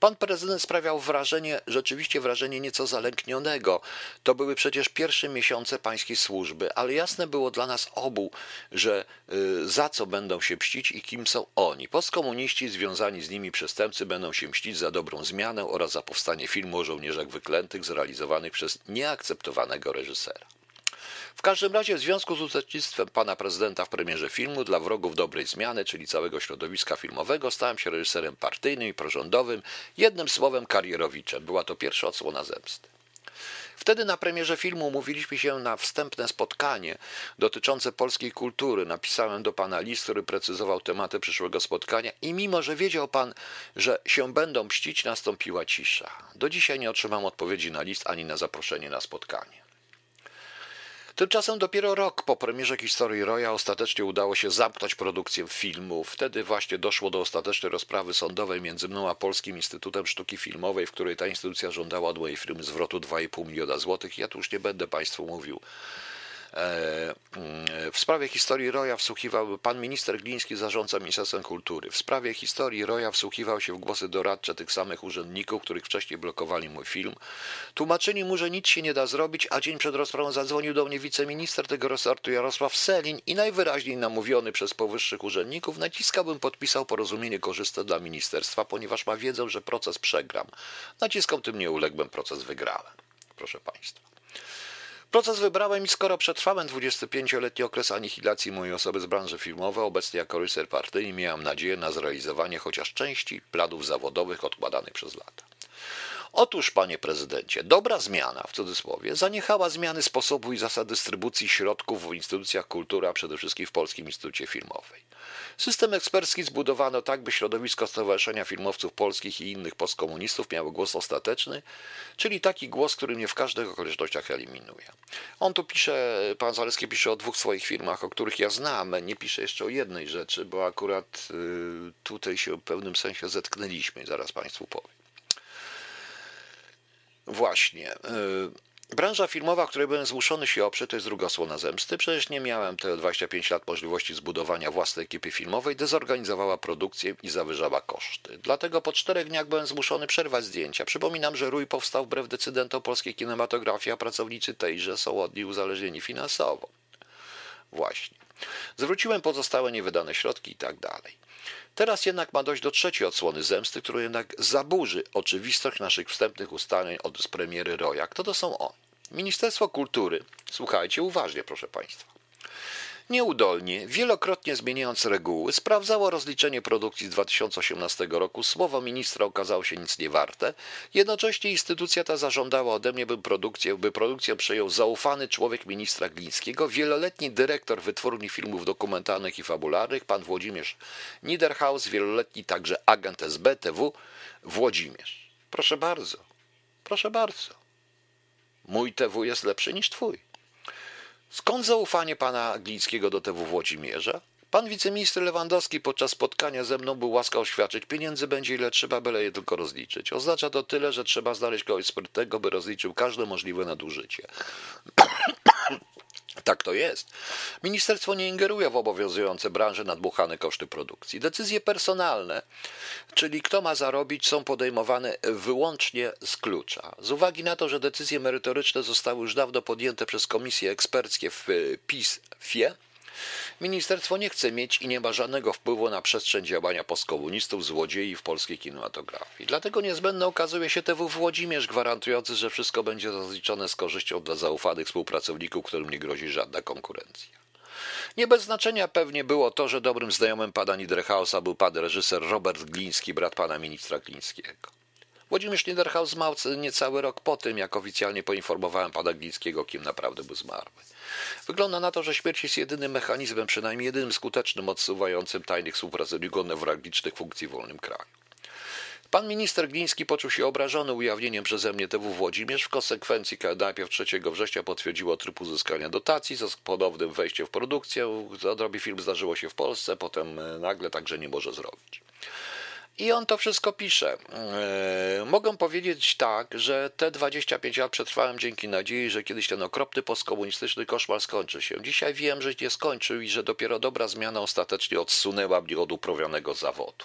A: Pan prezydent sprawiał wrażenie, rzeczywiście wrażenie nieco zalęknionego. To były przecież pierwsze miesiące pańskiej służby, ale jasne było dla nas obu, że y, za co będą się mścić i kim są oni. Postkomuniści związani z nimi przestępcy będą się mścić za dobrą zmianę oraz za powstanie filmu o żołnierzach wyklętych zrealizowanych przez nieakceptowanego reżysera. W każdym razie w związku z uczestnictwem pana prezydenta w premierze filmu dla wrogów dobrej zmiany, czyli całego środowiska filmowego, stałem się reżyserem partyjnym i prorządowym, jednym słowem karierowiczem. Była to pierwsza odsłona zemsty. Wtedy na premierze filmu umówiliśmy się na wstępne spotkanie dotyczące polskiej kultury. Napisałem do pana list, który precyzował tematy przyszłego spotkania i mimo, że wiedział pan, że się będą mścić, nastąpiła cisza. Do dzisiaj nie otrzymam odpowiedzi na list ani na zaproszenie na spotkanie. Tymczasem dopiero rok po premierze historii Roya ostatecznie udało się zamknąć produkcję filmu. Wtedy właśnie doszło do ostatecznej rozprawy sądowej między mną a Polskim Instytutem Sztuki Filmowej, w której ta instytucja żądała od mojej firmy zwrotu 2,5 miliona złotych. Ja tu już nie będę Państwu mówił w sprawie historii Roja wsłuchiwał pan minister Gliński, zarządca Ministerstwem Kultury. W sprawie historii Roja wsłuchiwał się w głosy doradcze tych samych urzędników, których wcześniej blokowali mój film. Tłumaczyli mu, że nic się nie da zrobić, a dzień przed rozprawą zadzwonił do mnie wiceminister tego resortu Jarosław Selin i najwyraźniej namówiony przez powyższych urzędników naciskałbym podpisał porozumienie korzystne dla ministerstwa, ponieważ ma wiedzę, że proces przegram. Naciskom tym nie uległem, proces wygrałem. Proszę Państwa. Proces wybrałem i skoro przetrwałem 25-letni okres anihilacji mojej osoby z branży filmowej, obecnie jako reżyser partyjny miałem nadzieję na zrealizowanie chociaż części planów zawodowych odkładanych przez lata. Otóż, panie prezydencie, dobra zmiana, w cudzysłowie, zaniechała zmiany sposobu i zasad dystrybucji środków w instytucjach kultury, a przede wszystkim w Polskim Instytucie Filmowej. System ekspercki zbudowano tak, by środowisko Stowarzyszenia Filmowców Polskich i innych postkomunistów miało głos ostateczny, czyli taki głos, który mnie w każdych okolicznościach eliminuje. On tu pisze, pan Zaleski pisze o dwóch swoich firmach, o których ja znam, nie pisze jeszcze o jednej rzeczy, bo akurat y, tutaj się w pewnym sensie zetknęliśmy, zaraz państwu powiem. Właśnie. Y, branża filmowa, której byłem zmuszony się oprzeć, to jest druga słona zemsty. Przecież nie miałem te 25 lat możliwości zbudowania własnej ekipy filmowej, dezorganizowała produkcję i zawyżała koszty. Dlatego po czterech dniach byłem zmuszony przerwać zdjęcia. Przypominam, że Rój powstał wbrew decydentom polskiej kinematografii, a pracownicy tejże są od niej uzależnieni finansowo. Właśnie. Zwróciłem pozostałe niewydane środki i tak dalej. Teraz jednak ma dojść do trzeciej odsłony zemsty, która jednak zaburzy oczywistość naszych wstępnych ustaleń od premiery Roja. Kto to są oni? Ministerstwo Kultury, słuchajcie uważnie proszę Państwa, Nieudolnie, wielokrotnie zmieniając reguły, sprawdzało rozliczenie produkcji z 2018 roku. Słowo ministra okazało się nic nie warte. Jednocześnie instytucja ta zażądała ode mnie, by produkcję, by produkcję przejął zaufany człowiek ministra Glińskiego, wieloletni dyrektor wytwórni filmów dokumentalnych i fabularnych, pan Włodzimierz Niederhaus, wieloletni także agent SBTW Włodzimierz. Proszę bardzo, proszę bardzo. Mój TW jest lepszy niż twój. Skąd zaufanie pana Glińskiego do TW Włodzimierza? Pan wiceminister Lewandowski podczas spotkania ze mną był łaskaw oświadczyć, pieniędzy będzie ile trzeba, byle je tylko rozliczyć. Oznacza to tyle, że trzeba znaleźć kogoś sprytnego, by rozliczył każde możliwe nadużycie. Tak to jest. Ministerstwo nie ingeruje w obowiązujące branże nadmuchane koszty produkcji. Decyzje personalne, czyli kto ma zarobić, są podejmowane wyłącznie z klucza. Z uwagi na to, że decyzje merytoryczne zostały już dawno podjęte przez komisje eksperckie w PiS-FIE, Ministerstwo nie chce mieć i nie ma żadnego wpływu na przestrzeń działania postkomunistów, złodziei w polskiej kinematografii. Dlatego niezbędne okazuje się TW Włodzimierz, gwarantujący, że wszystko będzie rozliczone z korzyścią dla zaufanych współpracowników, którym nie grozi żadna konkurencja. Nie bez znaczenia pewnie było to, że dobrym znajomym pana Niederhausa był pan reżyser Robert Gliński, brat pana ministra Glińskiego. Włodzimierz Niederhaus zmarł niecały rok po tym, jak oficjalnie poinformowałem pana Glińskiego, kim naprawdę był zmarły. Wygląda na to, że śmierć jest jedynym mechanizmem, przynajmniej jedynym skutecznym odsuwającym tajnych współpracowników newralgicznych funkcji w wolnym kraju. Pan minister Gliński poczuł się obrażony ujawnieniem przeze mnie TW Włodzimierz. W konsekwencji najpierw 3 września potwierdziło tryb uzyskania dotacji z ponownym wejściem w produkcję. Odrobi film zdarzyło się w Polsce, potem e, nagle także nie może zrobić. I on to wszystko pisze. Yy, mogę powiedzieć tak, że te 25 lat przetrwałem dzięki nadziei, że kiedyś ten okropny postkomunistyczny koszmar skończy się. Dzisiaj wiem, że nie skończył i że dopiero dobra zmiana ostatecznie odsunęła mnie od uprawionego zawodu.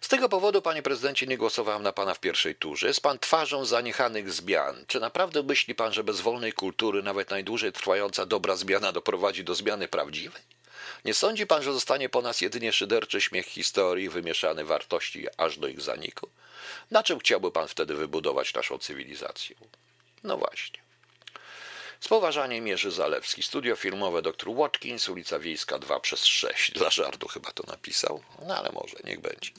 A: Z tego powodu, panie prezydencie, nie głosowałem na pana w pierwszej turze. Jest pan twarzą zaniechanych zmian. Czy naprawdę myśli pan, że bez wolnej kultury nawet najdłużej trwająca dobra zmiana doprowadzi do zmiany prawdziwej? Nie sądzi pan, że zostanie po nas jedynie szyderczy śmiech historii, wymieszany wartości aż do ich zaniku? Na czym chciałby pan wtedy wybudować naszą cywilizację? No właśnie. Z poważaniem Jerzy Zalewski. Studio filmowe dr Watkins, ulica Wiejska 2 przez 6. Dla żartu chyba to napisał, no ale może, niech będzie.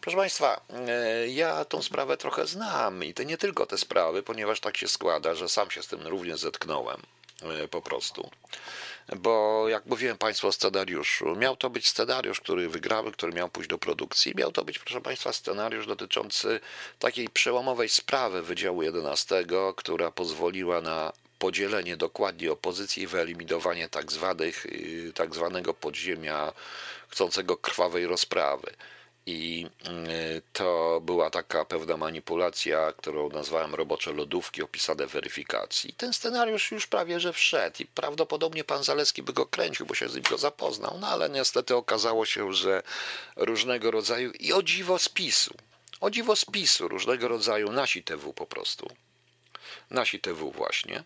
A: Proszę Państwa, e, ja tą sprawę trochę znam i to nie tylko te sprawy, ponieważ tak się składa, że sam się z tym również zetknąłem po prostu bo jak mówiłem Państwu o scenariuszu, miał to być scenariusz, który wygrał, który miał pójść do produkcji. Miał to być, proszę Państwa, scenariusz dotyczący takiej przełomowej sprawy Wydziału 11, która pozwoliła na podzielenie dokładnie opozycji i wyeliminowanie tak, zwanych, y, tak zwanego podziemia chcącego krwawej rozprawy. I y, to była taka pewna manipulacja, którą nazwałem robocze lodówki opisane w weryfikacji. Ten scenariusz już prawie że wszedł i prawdopodobnie pan Zaleski by go kręcił, bo się z nim go zapoznał. No ale niestety okazało się, że różnego rodzaju i o dziwo spisu, o dziwo spisu różnego rodzaju nasi TW po prostu, nasi TW właśnie,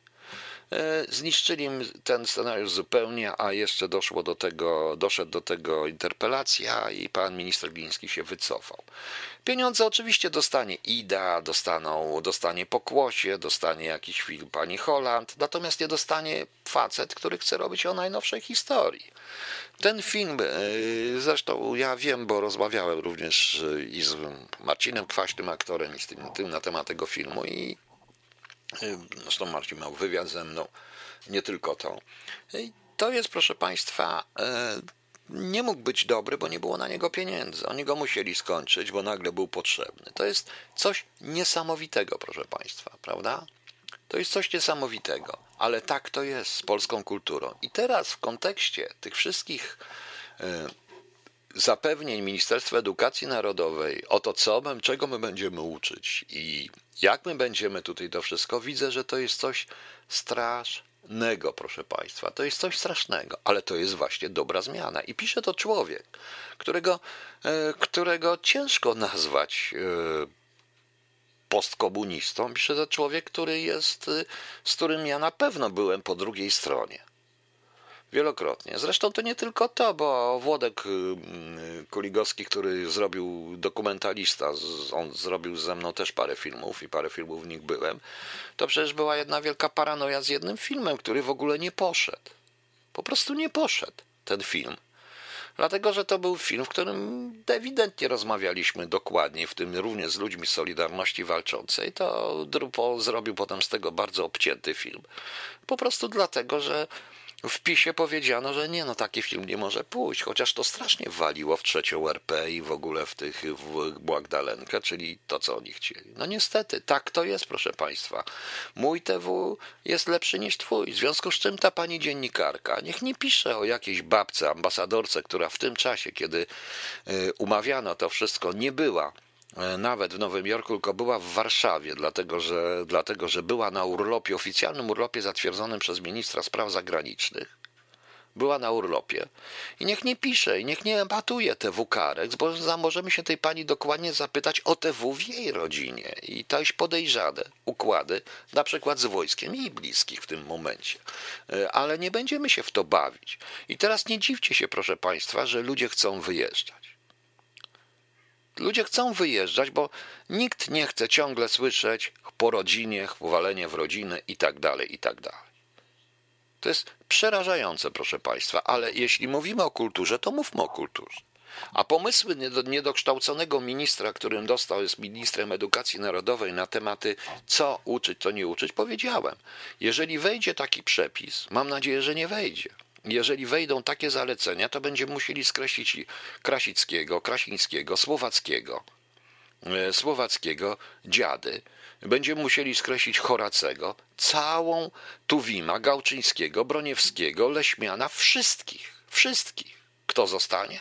A: zniszczyli ten scenariusz zupełnie, a jeszcze doszło do tego, doszedł do tego interpelacja i pan minister Gliński się wycofał. Pieniądze oczywiście dostanie Ida, dostaną, dostanie Pokłosie, dostanie jakiś film pani Holland, natomiast nie dostanie facet, który chce robić o najnowszej historii. Ten film, e, zresztą ja wiem, bo rozmawiałem również e, i z Marcinem Kwaśnym, aktorem, i z tym, tym na temat tego filmu i Zresztą Marcin miał wywiad ze mną, nie tylko to. I to jest, proszę Państwa, e, nie mógł być dobry, bo nie było na niego pieniędzy. Oni go musieli skończyć, bo nagle był potrzebny. To jest coś niesamowitego, proszę Państwa, prawda? To jest coś niesamowitego, ale tak to jest z polską kulturą. I teraz w kontekście tych wszystkich e, zapewnień Ministerstwa Edukacji Narodowej o to, co, czego my będziemy uczyć i jak my będziemy tutaj to wszystko, widzę, że to jest coś strasznego, proszę Państwa. To jest coś strasznego, ale to jest właśnie dobra zmiana. I pisze to człowiek, którego, e, którego ciężko nazwać e, postkomunistą. Pisze to człowiek, który jest, e, z którym ja na pewno byłem po drugiej stronie. Wielokrotnie. Zresztą to nie tylko to, bo Włodek y, y, Kuligowski, który zrobił dokumentalista, on zrobił ze mną też parę filmów i parę filmów w nich byłem, to przecież była jedna wielka paranoja z jednym filmem, który w ogóle nie poszedł. Po prostu nie poszedł ten film. Dlatego, że to był film, w którym ewidentnie rozmawialiśmy dokładnie, w tym również z ludźmi Solidarności Walczącej. To Drupo zrobił potem z tego bardzo obcięty film. Po prostu dlatego, że w PiSie powiedziano, że nie, no taki film nie może pójść, chociaż to strasznie waliło w trzecią RP i w ogóle w tych w Błagdalenkę, czyli to, co oni chcieli. No niestety, tak to jest, proszę Państwa. Mój TW jest lepszy niż twój, w związku z czym ta pani dziennikarka niech nie pisze o jakiejś babce, ambasadorce, która w tym czasie, kiedy y, umawiano to wszystko, nie była nawet w Nowym Jorku, tylko była w Warszawie, dlatego że, dlatego że była na urlopie, oficjalnym urlopie zatwierdzonym przez ministra spraw zagranicznych. Była na urlopie. I niech nie pisze, i niech nie empatuje TW Karek, bo możemy się tej pani dokładnie zapytać o TW w jej rodzinie. I też podejrzane układy, na przykład z wojskiem i bliskich w tym momencie. E, ale nie będziemy się w to bawić. I teraz nie dziwcie się, proszę Państwa, że ludzie chcą wyjeżdżać. Ludzie chcą wyjeżdżać, bo nikt nie chce ciągle słyszeć po rodzinie, powalenie w rodzinę i tak tak dalej. To jest przerażające, proszę Państwa, ale jeśli mówimy o kulturze, to mówmy o kulturze. A pomysły niedokształconego ministra, którym dostał, jest ministrem edukacji narodowej na tematy co uczyć, co nie uczyć, powiedziałem. Jeżeli wejdzie taki przepis, mam nadzieję, że nie wejdzie, jeżeli wejdą takie zalecenia, to będziemy musieli skreślić Krasickiego, Krasińskiego, Słowackiego, e, Słowackiego, Dziady. Będziemy musieli skreślić Horacego, całą Tuwima, Gałczyńskiego, Broniewskiego, Leśmiana, wszystkich, wszystkich. Kto zostanie?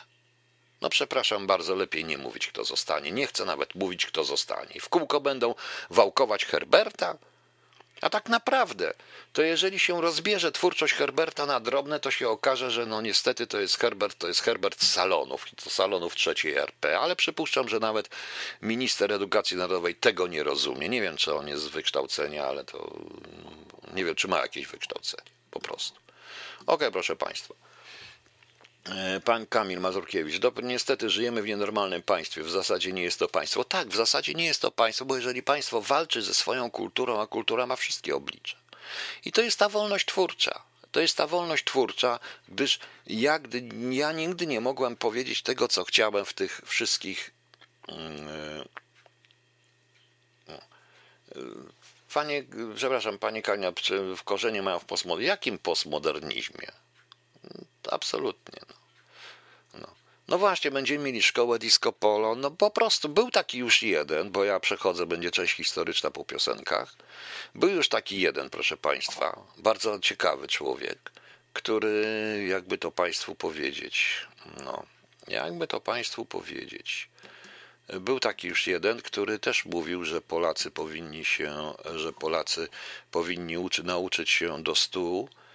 A: No przepraszam bardzo, lepiej nie mówić, kto zostanie. Nie chcę nawet mówić, kto zostanie. W kółko będą wałkować Herberta, a tak naprawdę, to jeżeli się rozbierze twórczość Herberta na drobne, to się okaże, że no niestety to jest Herbert, to jest Herbert z salonów, to salonów trzeciej RP, ale przypuszczam, że nawet minister edukacji narodowej tego nie rozumie. Nie wiem, czy on jest z wykształcenia, ale to nie wiem, czy ma jakieś wykształcenie, po prostu. Okej, okay, proszę Państwa. E, pan Kamil Mazurkiewicz, do, niestety żyjemy w nienormalnym państwie, w zasadzie nie jest to państwo. Tak, w zasadzie nie jest to państwo, bo jeżeli państwo walczy ze swoją kulturą, a kultura ma wszystkie oblicze. I to jest ta wolność twórcza. To jest ta wolność twórcza, gdyż ja, gdy, ja nigdy nie mogłem powiedzieć tego, co chciałem w tych wszystkich. Yy, Panie, przepraszam, Pani Kania, w korzenie mają w postmodernizmie. Jakim postmodernizmie? Absolutnie. No. No. no właśnie, będziemy mieli szkołę disco polo. No po prostu był taki już jeden, bo ja przechodzę, będzie część historyczna po piosenkach. Był już taki jeden, proszę Państwa, bardzo ciekawy człowiek, który, jakby to Państwu powiedzieć, no, jakby to Państwu powiedzieć, był taki już jeden, który też mówił, że Polacy powinni się, że Polacy powinni uczy, nauczyć się do stu Y,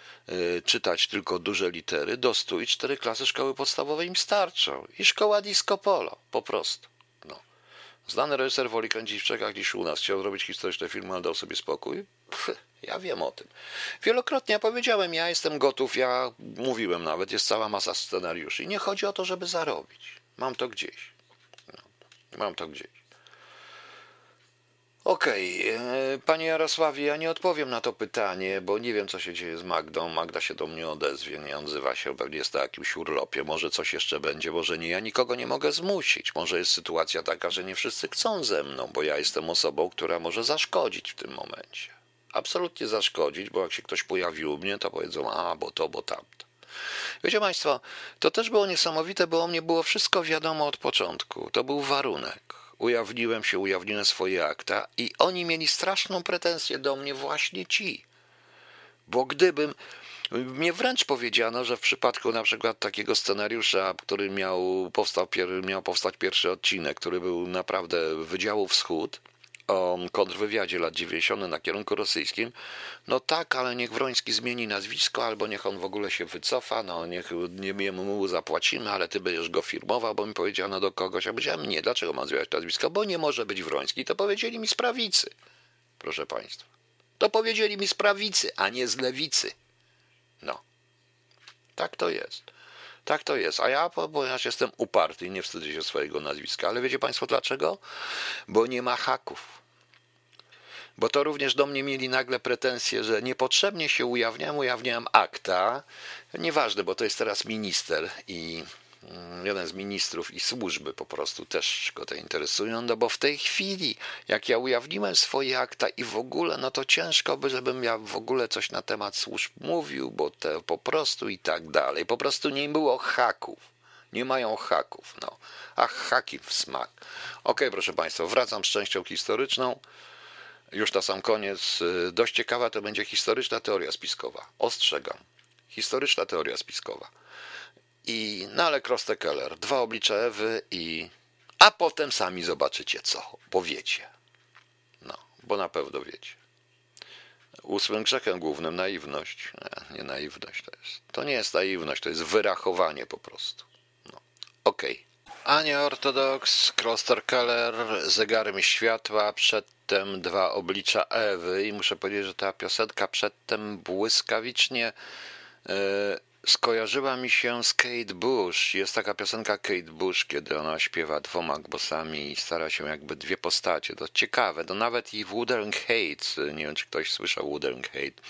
A: czytać tylko duże litery, do 100 i cztery klasy szkoły podstawowej im starczą. I szkoła disco polo, po prostu. No. Znany reżyser woli kręcić w Czechach niż u nas. Chciał zrobić historyczne filmy, ale dał sobie spokój. Pff, ja wiem o tym. Wielokrotnie ja powiedziałem, ja jestem gotów, ja mówiłem nawet, jest cała masa scenariuszy. I nie chodzi o to, żeby zarobić. Mam to gdzieś. No, mam to gdzieś. Okej, okay. panie Jarosławie, ja nie odpowiem na to pytanie, bo nie wiem, co się dzieje z Magdą. Magda się do mnie odezwie, nie odzywa się, pewnie jest na jakimś urlopie, może coś jeszcze będzie, może nie. Ja nikogo nie mogę zmusić. Może jest sytuacja taka, że nie wszyscy chcą ze mną, bo ja jestem osobą, która może zaszkodzić w tym momencie. Absolutnie zaszkodzić, bo jak się ktoś pojawił u mnie, to powiedzą, a, bo to, bo tamto. Wiecie Państwo, to też było niesamowite, bo o mnie było wszystko wiadomo od początku. To był warunek ujawniłem się, ujawniłem swoje akta i oni mieli straszną pretensję do mnie właśnie ci. Bo gdybym mnie wręcz powiedziano, że w przypadku na przykład takiego scenariusza, który miał, powstał, miał powstać pierwszy odcinek, który był naprawdę Wydziału Wschód, o kontrwywiadzie lat 90. na kierunku rosyjskim, no tak, ale niech Wroński zmieni nazwisko, albo niech on w ogóle się wycofa, no niech nie mu zapłacimy, ale ty będziesz go firmował, bo mi powiedziano do kogoś, a powiedziałem nie, dlaczego mam zmieniać nazwisko, bo nie może być Wroński, to powiedzieli mi z prawicy, proszę państwa. To powiedzieli mi z prawicy, a nie z lewicy. No. Tak to jest. Tak to jest. A ja, ponieważ jestem uparty i nie wstydzę się swojego nazwiska, ale wiecie Państwo dlaczego? Bo nie ma haków. Bo to również do mnie mieli nagle pretensje, że niepotrzebnie się ujawniam, ujawniam akta. Nieważne, bo to jest teraz minister i Mm, jeden z ministrów i służby po prostu też go to interesują, no bo w tej chwili, jak ja ujawniłem swoje akta i w ogóle, no to ciężko by, żebym ja w ogóle coś na temat służb mówił, bo te po prostu i tak dalej. Po prostu nie było haków. Nie mają haków, no. A haki w smak. Ok, proszę Państwa, wracam z częścią historyczną. Już na sam koniec. Dość ciekawa to będzie historyczna teoria spiskowa. Ostrzegam. Historyczna teoria spiskowa i no ale Kroste Keller, dwa oblicze Ewy i a potem sami zobaczycie co, bo wiecie. No, bo na pewno wiecie. Ósmym grzechem głównym naiwność. Nie, nie naiwność to jest. To nie jest naiwność, to jest wyrachowanie po prostu. No. Okej. Okay. Ania Ortodoks, Kroster Keller, Zegarem Światła, przedtem Dwa Oblicza Ewy i muszę powiedzieć, że ta piosenka przedtem błyskawicznie yy, skojarzyła mi się z Kate Bush. Jest taka piosenka Kate Bush, kiedy ona śpiewa dwoma głosami i stara się jakby dwie postacie. To ciekawe. To nawet i w Wuthering Hate, nie wiem czy ktoś słyszał Wuthering Hate,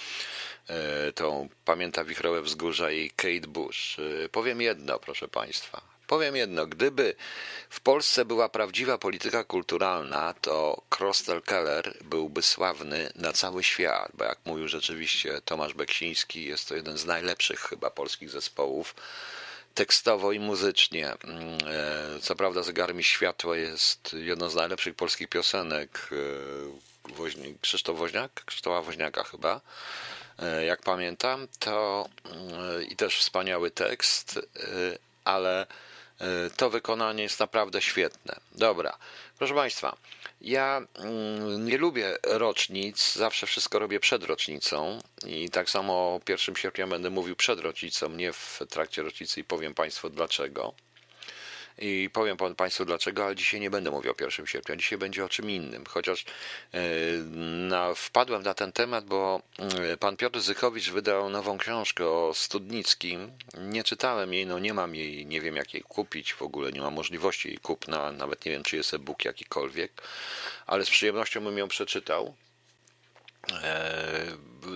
A: e, to pamięta Wichrowe Wzgórza i Kate Bush. E, powiem jedno, proszę Państwa. Powiem jedno, gdyby w Polsce była prawdziwa polityka kulturalna, to Krostel Keller byłby sławny na cały świat, bo jak mówił rzeczywiście Tomasz Beksiński, jest to jeden z najlepszych chyba polskich zespołów tekstowo i muzycznie. Mm, e, co prawda Zegar mi światło jest jedną z najlepszych polskich piosenek e, Woźni, Krzysztof Woźniak, Krzysztofa Woźniaka chyba, e, jak pamiętam, to mm, i też wspaniały tekst, ale to wykonanie jest naprawdę świetne. Dobra, proszę Państwa, ja mm, nie lubię rocznic, zawsze wszystko robię przed rocznicą i tak samo o 1 sierpnia będę mówił przed rocznicą, nie w trakcie rocznicy i powiem Państwu dlaczego. I powiem Państwu dlaczego, ale dzisiaj nie będę mówił o 1 sierpnia, dzisiaj będzie o czym innym. Chociaż e, na, wpadłem na ten temat, bo e, pan Piotr Zykowicz wydał nową książkę o Studnickim. Nie czytałem jej, no nie mam jej, nie wiem jak jej kupić, w ogóle nie mam możliwości jej kupna, nawet nie wiem czy jest e-book jakikolwiek, ale z przyjemnością bym ją przeczytał. E,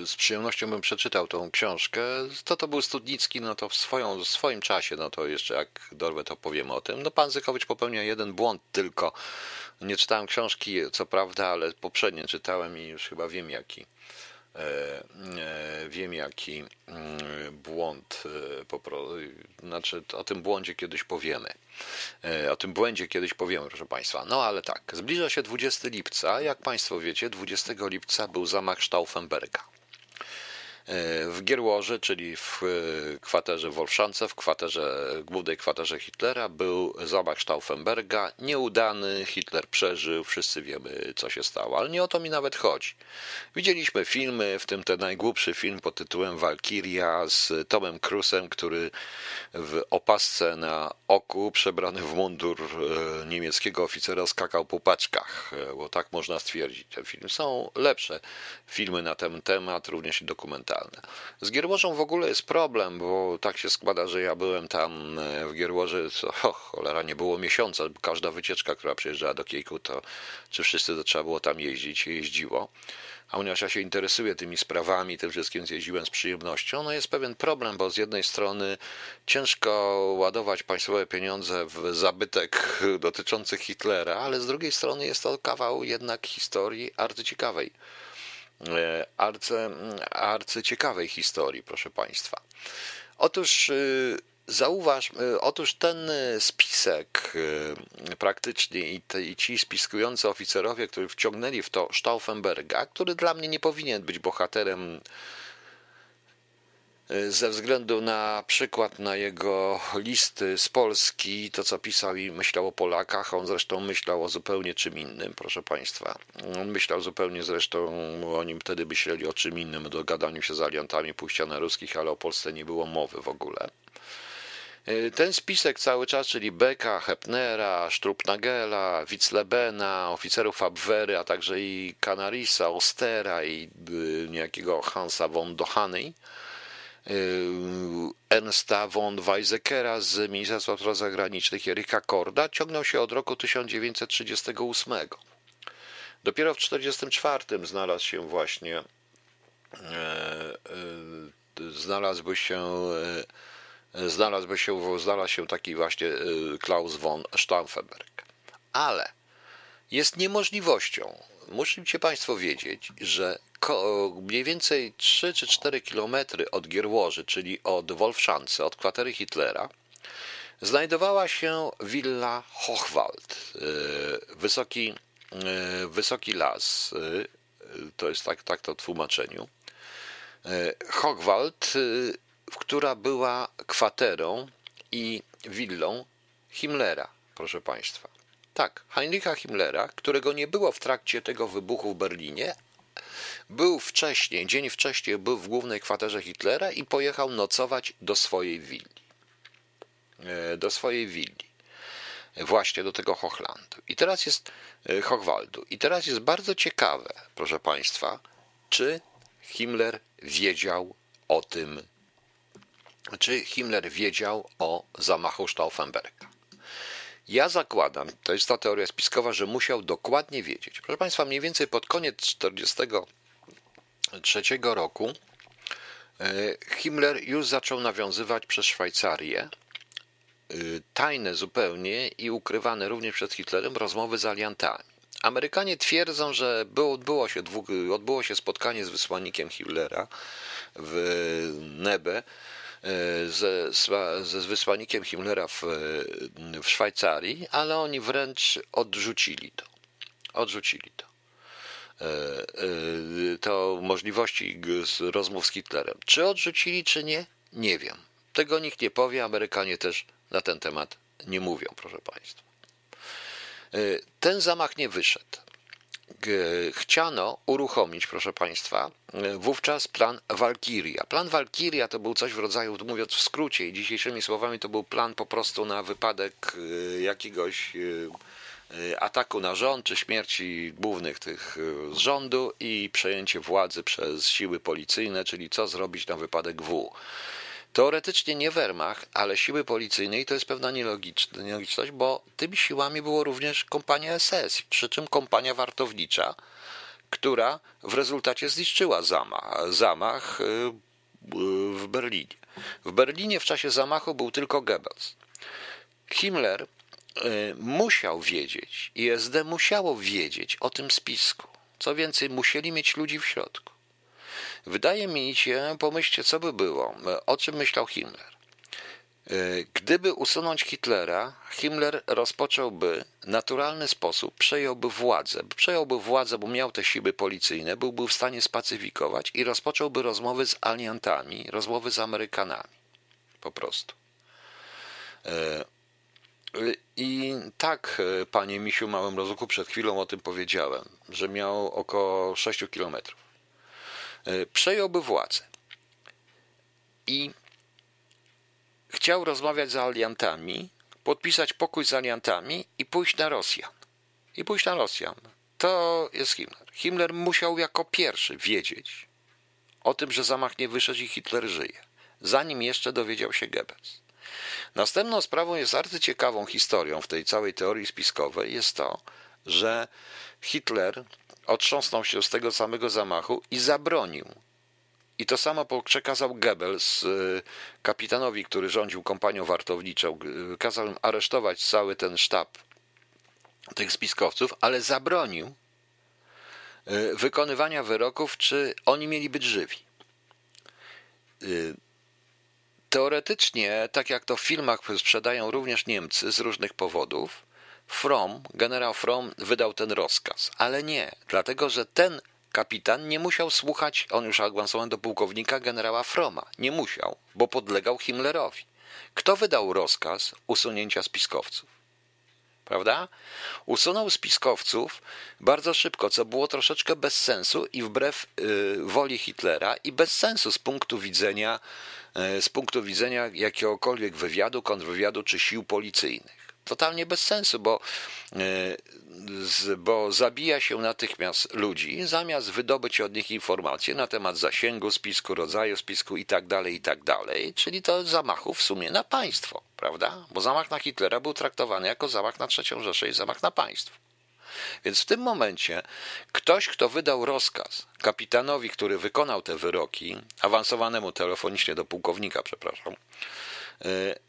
A: z przyjemnością bym przeczytał tą książkę. To to był Studnicki, no to w, swoją, w swoim czasie, no to jeszcze jak dorwę, to powiem o tym. No pan Zykowicz popełnia jeden błąd tylko. Nie czytałem książki, co prawda, ale poprzednie czytałem i już chyba wiem jaki. E, e, wiem jaki mm, błąd, e, znaczy o tym błądzie kiedyś powiemy. O tym błędzie kiedyś powiemy, proszę Państwa. No ale tak, zbliża się 20 lipca. Jak Państwo wiecie, 20 lipca był zamach Stauffenberga. W Gierłoży, czyli w kwaterze Wolfszance, w kwaterze, głównej kwaterze Hitlera, był zamach Stauffenberga. Nieudany, Hitler przeżył, wszyscy wiemy, co się stało, ale nie o to mi nawet chodzi. Widzieliśmy filmy, w tym ten najgłupszy film pod tytułem Walkiria z Tomem Cruise'em, który w opasce na oku, przebrany w mundur e, niemieckiego oficera, skakał po paczkach, e, bo tak można stwierdzić. Te filmy są lepsze filmy na ten temat, również i dokumentalne. Z Gierłożą w ogóle jest problem, bo tak się składa, że ja byłem tam e, w Gierłoży, co oh, cholera, nie było miesiąca, każda wycieczka, która przyjeżdżała do Kiejku, to czy wszyscy to trzeba było tam jeździć, jeździło. A ponieważ ja się interesuję tymi sprawami, tym wszystkim zjeździłem z przyjemnością, no jest pewien problem, bo z jednej strony ciężko ładować państwowe pieniądze w zabytek dotyczący Hitlera, ale z drugiej strony jest to kawał jednak historii arcyciekawej. E, arcy, arcyciekawej historii, proszę Państwa. Otóż y, Zauważ, y, otóż ten spisek y, praktycznie i, te, i ci spiskujący oficerowie, którzy wciągnęli w to Stauffenberga, który dla mnie nie powinien być bohaterem ze względu na przykład na jego listy z Polski, to co pisał i myślał o Polakach, on zresztą myślał o zupełnie czym innym, proszę Państwa. On myślał zupełnie zresztą, o nim wtedy myśleli o czym innym, o dogadaniu się z aliantami, pójścia na ruskich, ale o Polsce nie było mowy w ogóle. Y, ten spisek cały czas, czyli Beka, Hepnera, Strupnagela, Witzlebena, oficerów Abwehry, a także i Canarisa, Ostera i y, niejakiego Hansa von Dohany, y, Ernsta von Weizsäckera z Ministerstwa Spraw Zagranicznych Eryka Korda ciągnął się od roku 1938. Dopiero w 1944 znalazł się właśnie znalazłby się znalazłby się, znalazł się taki właśnie Klaus von Stauffenberg. Ale jest niemożliwością, musicie Państwo wiedzieć, że mniej więcej 3 czy 4 kilometry od Gierłoży, czyli od Wolfszance, od kwatery Hitlera, znajdowała się willa Hochwald, y, wysoki, y, wysoki las, to jest tak, tak to w tłumaczeniu. Hochwald która była kwaterą i willą Himmlera, proszę Państwa. Tak, Heinricha Himmlera, którego nie było w trakcie tego wybuchu w Berlinie, był wcześniej, dzień wcześniej był w głównej kwaterze Hitlera i pojechał nocować do swojej willi. E, do swojej willi. Właśnie do tego Hochlandu. I teraz jest e, Hochwaldu. I teraz jest bardzo ciekawe, proszę Państwa, czy Himmler wiedział o tym czy Himmler wiedział o zamachu Stauffenberga. Ja zakładam, to jest ta teoria spiskowa, że musiał dokładnie wiedzieć. Proszę Państwa, mniej więcej pod koniec 1943 roku e, Himmler już zaczął nawiązywać przez Szwajcarię e, tajne zupełnie i ukrywane również przed Hitlerem rozmowy z aliantami. Amerykanie twierdzą, że było, odbyło, się dwóch, odbyło się spotkanie z wysłannikiem Hitlera w Nebe ze, ze wysłannikiem Himmlera w, w Szwajcarii, ale oni wręcz odrzucili to. Odrzucili to. E, e, to możliwości rozmów z Hitlerem. Czy odrzucili, czy nie? Nie wiem. Tego nikt nie powie, Amerykanie też na ten temat nie mówią, proszę Państwa. E, ten zamach nie wyszedł chciano uruchomić, proszę Państwa, wówczas plan Walkiria. Plan Walkiria to był coś w rodzaju, mówiąc w skrócie i dzisiejszymi słowami, to był plan po prostu na wypadek e, jakiegoś e, e, ataku na rząd, czy śmierci głównych tych z rządu i przejęcie władzy przez siły policyjne, czyli co zrobić na wypadek W. Teoretycznie nie Wehrmacht, ale siły policyjne i to jest pewna nielogiczność, bo tymi siłami było również kompania SS, przy czym kompania wartownicza, która w rezultacie zniszczyła zamach, zamach y, w Berlinie. W Berlinie w czasie zamachu był tylko Goebbels. Himmler y, musiał wiedzieć i SD musiało wiedzieć o tym spisku. Co więcej, musieli mieć ludzi w środku. Wydaje mi się, pomyślcie, co by było, o czym myślał Himmler. Gdyby usunąć Hitlera, Himmler rozpocząłby naturalny sposób, przejąłby władzę. Przejąłby władzę, bo miał te siły policyjne, byłby w stanie spacyfikować i rozpocząłby rozmowy z aliantami, rozmowy z Amerykanami. Po prostu. I tak, panie Misiu Małym Rozuku, przed chwilą o tym powiedziałem, że miał około 6 kilometrów. Przejąłby władzę. I chciał rozmawiać z aliantami, podpisać pokój z aliantami i pójść na Rosjan. I pójść na Rosjan. To jest Himmler. Himmler musiał jako pierwszy wiedzieć o tym, że zamach nie wyszedł i Hitler żyje, zanim jeszcze dowiedział się Goebbels. Następną sprawą jest arcyciekawą historią w tej całej teorii spiskowej jest to, że Hitler otrząsnął się z tego samego zamachu i zabronił i to samo przekazał Goebbels y, kapitanowi, który rządził kompanią wartowniczą. Kazał im aresztować cały ten sztab tych spiskowców, ale zabronił y, wykonywania wyroków, czy oni mieli być żywi. Y, teoretycznie, tak jak to w filmach sprzedają również Niemcy z różnych powodów, From, generał From wydał ten rozkaz, ale nie, dlatego że ten Kapitan nie musiał słuchać, on już awansował do pułkownika generała Froma. Nie musiał, bo podlegał Himmlerowi. Kto wydał rozkaz usunięcia spiskowców? Prawda? Usunął spiskowców bardzo szybko, co było troszeczkę bez sensu i wbrew y, woli Hitlera i bez sensu z punktu widzenia, y, z punktu widzenia jakiegokolwiek wywiadu, kontrwywiadu czy sił policyjnych totalnie bez sensu, bo, e, bo zabija się natychmiast ludzi, zamiast wydobyć od nich informacje na temat zasięgu spisku, rodzaju spisku i tak dalej, i tak czyli to zamachu w sumie na państwo, prawda? Bo zamach na Hitlera był traktowany jako zamach na trzecią Rzeszę i zamach na państwo. Więc w tym momencie ktoś, kto wydał rozkaz kapitanowi, który wykonał te wyroki, awansowanemu telefonicznie do pułkownika, przepraszam, e,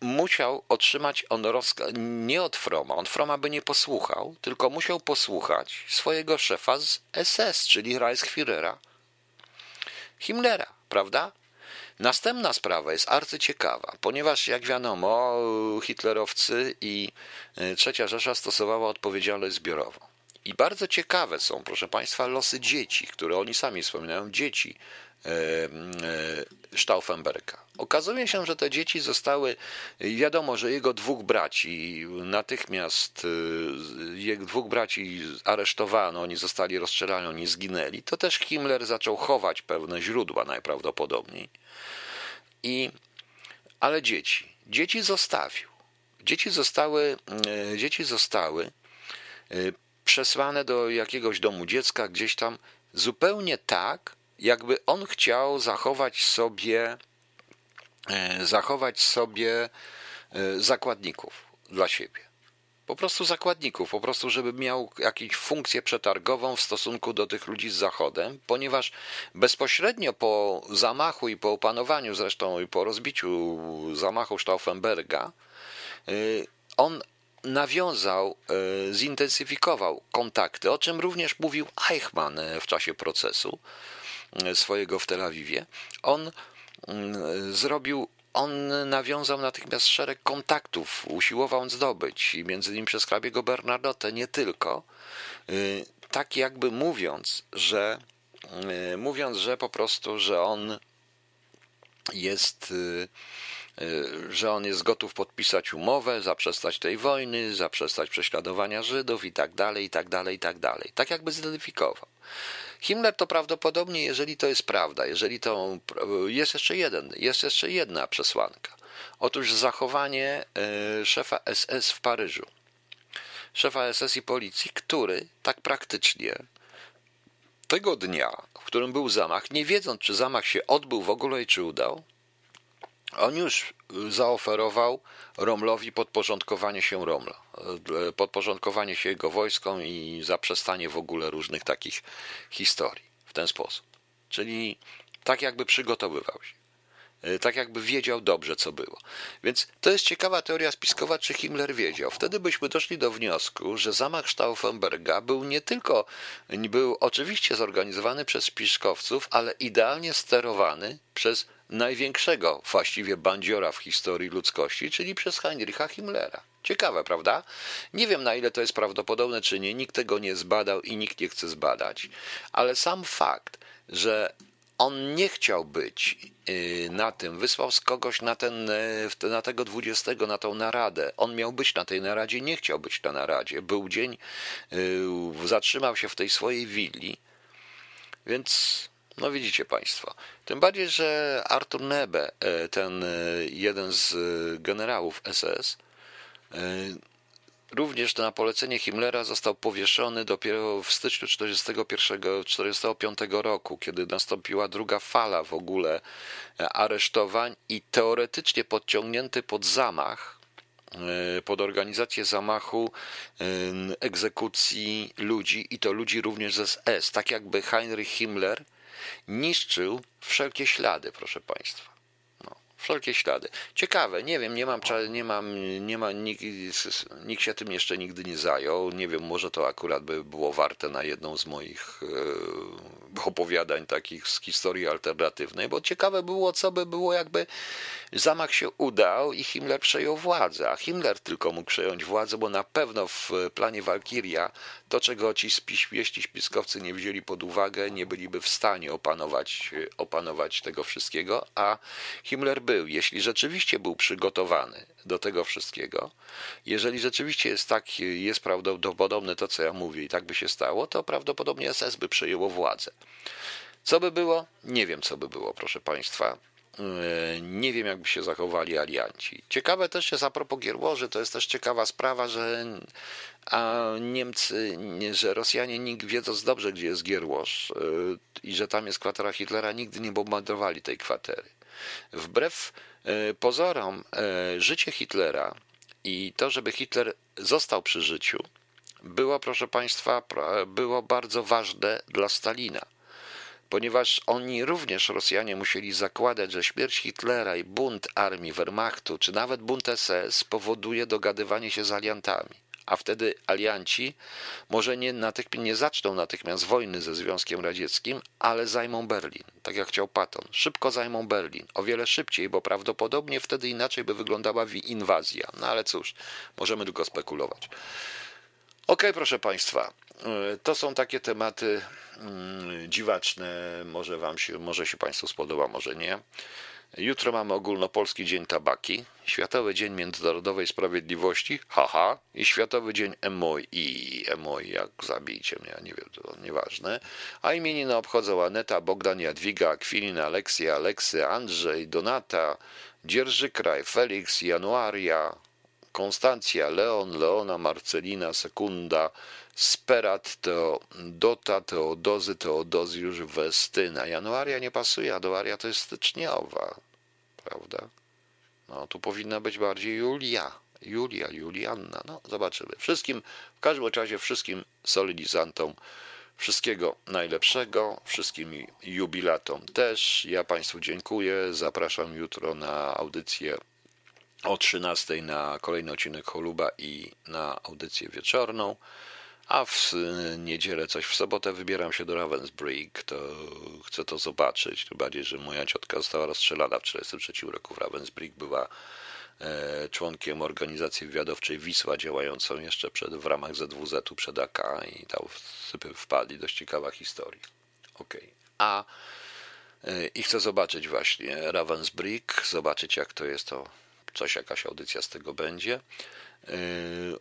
A: musiał otrzymać on rozkaz nie od Froma, on Froma by nie posłuchał, tylko musiał posłuchać swojego szefa z SS, czyli Reichsführera Himmlera, prawda? Następna sprawa jest arcyciekawa, ponieważ jak wiadomo, hitlerowcy i e, Trzecia Rzesza stosowała odpowiedzialność zbiorową. I bardzo ciekawe są, proszę Państwa, losy dzieci, które oni sami wspominają, dzieci Stauffenberga. Okazuje się, że te dzieci zostały, wiadomo, że jego dwóch braci natychmiast, y, jego dwóch braci aresztowano, oni zostali rozstrzelani, oni zginęli. To też Himmler zaczął chować pewne źródła najprawdopodobniej. I, ale dzieci, dzieci zostawił. Dzieci zostały, dzieci zostały przesłane do jakiegoś domu dziecka gdzieś tam zupełnie tak, jakby on chciał zachować sobie E, zachować sobie e, zakładników dla siebie. Po prostu zakładników, po prostu, żeby miał jakąś funkcję przetargową w stosunku do tych ludzi z Zachodem, ponieważ bezpośrednio po zamachu i po opanowaniu, zresztą i po rozbiciu zamachu Stauffenberga, e, on nawiązał, zintensyfikował kontakty, o czym również mówił Eichmann w czasie procesu swojego w Tel Awiwie. On Mm, zrobił on nawiązał natychmiast szereg kontaktów, usiłował zdobyć, i między innymi przez hrabiego Bernardotę, nie tylko, y, tak jakby mówiąc, że y, mówiąc, że po prostu, że on jest y, że on jest gotów podpisać umowę, zaprzestać tej wojny, zaprzestać prześladowania Żydów i tak dalej, i tak dalej, i tak dalej. Tak jakby zidentyfikował. Himmler to prawdopodobnie, jeżeli to jest prawda, jeżeli to jest jeszcze jeden, jest jeszcze jedna przesłanka. Otóż zachowanie e, szefa SS w Paryżu. Szefa SS i policji, który tak praktycznie tego dnia, w którym był zamach, nie wiedząc, czy zamach się odbył w ogóle i czy udał, on już zaoferował Romlowi podporządkowanie się Romla, podporządkowanie się jego wojskom i zaprzestanie w ogóle różnych takich historii w ten sposób. Czyli tak jakby przygotowywał się. Tak jakby wiedział dobrze, co było. Więc to jest ciekawa teoria spiskowa, czy Himmler wiedział. Wtedy byśmy doszli do wniosku, że zamach Stauffenberga był nie tylko, był oczywiście zorganizowany przez spiskowców, ale idealnie sterowany przez największego właściwie bandziora w historii ludzkości, czyli przez Heinricha Himmlera. Ciekawe, prawda? Nie wiem na ile to jest prawdopodobne, czy nie. Nikt tego nie zbadał i nikt nie chce zbadać. Ale sam fakt, że on nie chciał być y, na tym, wysłał z kogoś na, ten, y, na tego 20, na tą naradę. On miał być na tej naradzie, nie chciał być na naradzie. Był dzień, y, zatrzymał się w tej swojej willi, więc no widzicie Państwo. Tym bardziej, że Artur Nebe, ten jeden z generałów SS, Również na polecenie Himmlera został powieszony dopiero w styczniu 1945 roku, kiedy nastąpiła druga fala w ogóle e, aresztowań i teoretycznie podciągnięty pod zamach, e, pod organizację zamachu, e, egzekucji ludzi i to ludzi również z SS, tak jakby Heinrich Himmler niszczył wszelkie ślady, proszę Państwa wszelkie ślady. Ciekawe, nie wiem, nie mam, nie mam, nie ma, nikt, nikt się tym jeszcze nigdy nie zajął. Nie wiem, może to akurat by było warte na jedną z moich e, opowiadań takich z historii alternatywnej, bo ciekawe było, co by było, jakby zamach się udał i Himmler przejął władzę, a Himmler tylko mógł przejąć władzę, bo na pewno w planie Walkiria to, czego ci śpieści spiskowcy nie wzięli pod uwagę, nie byliby w stanie opanować, opanować tego wszystkiego, a Himmler był, jeśli rzeczywiście był przygotowany do tego wszystkiego, jeżeli rzeczywiście jest tak, jest prawdopodobne to, co ja mówię i tak by się stało, to prawdopodobnie SS by przejęło władzę. Co by było? Nie wiem, co by było, proszę Państwa. E, nie wiem, jakby się zachowali alianci. Ciekawe też jest a propos Gierłoży, to jest też ciekawa sprawa, że Niemcy, że Rosjanie nikt wiedząc dobrze, gdzie jest Gierłoż e, i że tam jest kwatera Hitlera, nigdy nie bombardowali tej kwatery. Wbrew e, pozorom, życie Hitlera i to, żeby Hitler został przy życiu, było, proszę Państwa, było bardzo ważne dla Stalina ponieważ oni również, Rosjanie, musieli zakładać, że śmierć Hitlera i bunt armii Wehrmachtu, czy nawet bunt SS powoduje dogadywanie się z aliantami. A wtedy alianci może nie, natychmiast, nie zaczną natychmiast wojny ze Związkiem Radzieckim, ale zajmą Berlin, tak jak chciał Patton. Szybko zajmą Berlin, o wiele szybciej, bo prawdopodobnie wtedy inaczej by wyglądała inwazja. No ale cóż, możemy tylko spekulować. Ok, proszę Państwa, e, to są takie tematy mm, dziwaczne. Może Wam się, może się Państwu spodoba, może nie. Jutro mamy ogólnopolski Dzień Tabaki, Światowy Dzień Międzynarodowej Sprawiedliwości, haha, i Światowy Dzień MOI. MOI, jak zabijcie mnie, nie wiem, to nieważne. A imieniny obchodzą Aneta, Bogdan, Jadwiga, Akwilina, Aleksja, Aleksy, Andrzej, Donata, Dzierżykraj, Felix, Januaria, Konstancja, Leon, Leona, Marcelina, Sekunda, Sperat, Teodota, Teodozy, Teodozjusz, Westyna. Januaria nie pasuje, a Doaria to jest styczniowa, prawda? No, tu powinna być bardziej Julia. Julia, Julianna, no zobaczymy. Wszystkim, w każdym razie wszystkim solidizantom wszystkiego najlepszego, wszystkim jubilatom też. Ja Państwu dziękuję, zapraszam jutro na audycję o 13 na kolejny odcinek Choluba i na audycję wieczorną. A w niedzielę, coś w sobotę wybieram się do Ravensbrück, to chcę to zobaczyć. Tym bardziej, że moja ciotka została rozstrzelana w 1943 roku w Ravensbrück. Była e, członkiem organizacji wywiadowczej Wisła, działającą jeszcze przed, w ramach ZWZ-u przed AK i tam wpadli. Dość ciekawa historia. Okay. A e, i chcę zobaczyć właśnie Ravensbrück, zobaczyć jak to jest to coś, jakaś audycja z tego będzie. Yy,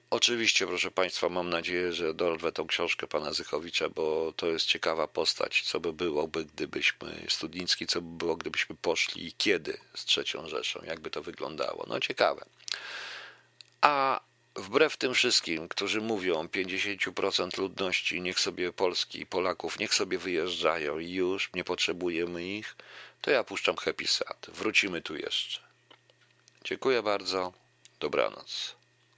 A: oczywiście, proszę Państwa, mam nadzieję, że dorwę tą książkę pana Zychowicza, bo to jest ciekawa postać. Co by było, gdybyśmy, Studnicki, co by było, gdybyśmy poszli i kiedy z trzecią Rzeszą, jakby to wyglądało. No ciekawe. A wbrew tym wszystkim, którzy mówią 50% ludności, niech sobie Polski Polaków, niech sobie wyjeżdżają i już, nie potrzebujemy ich, to ja puszczam Happy Sad. Wrócimy tu jeszcze. Dziękuję bardzo. Dobranoc.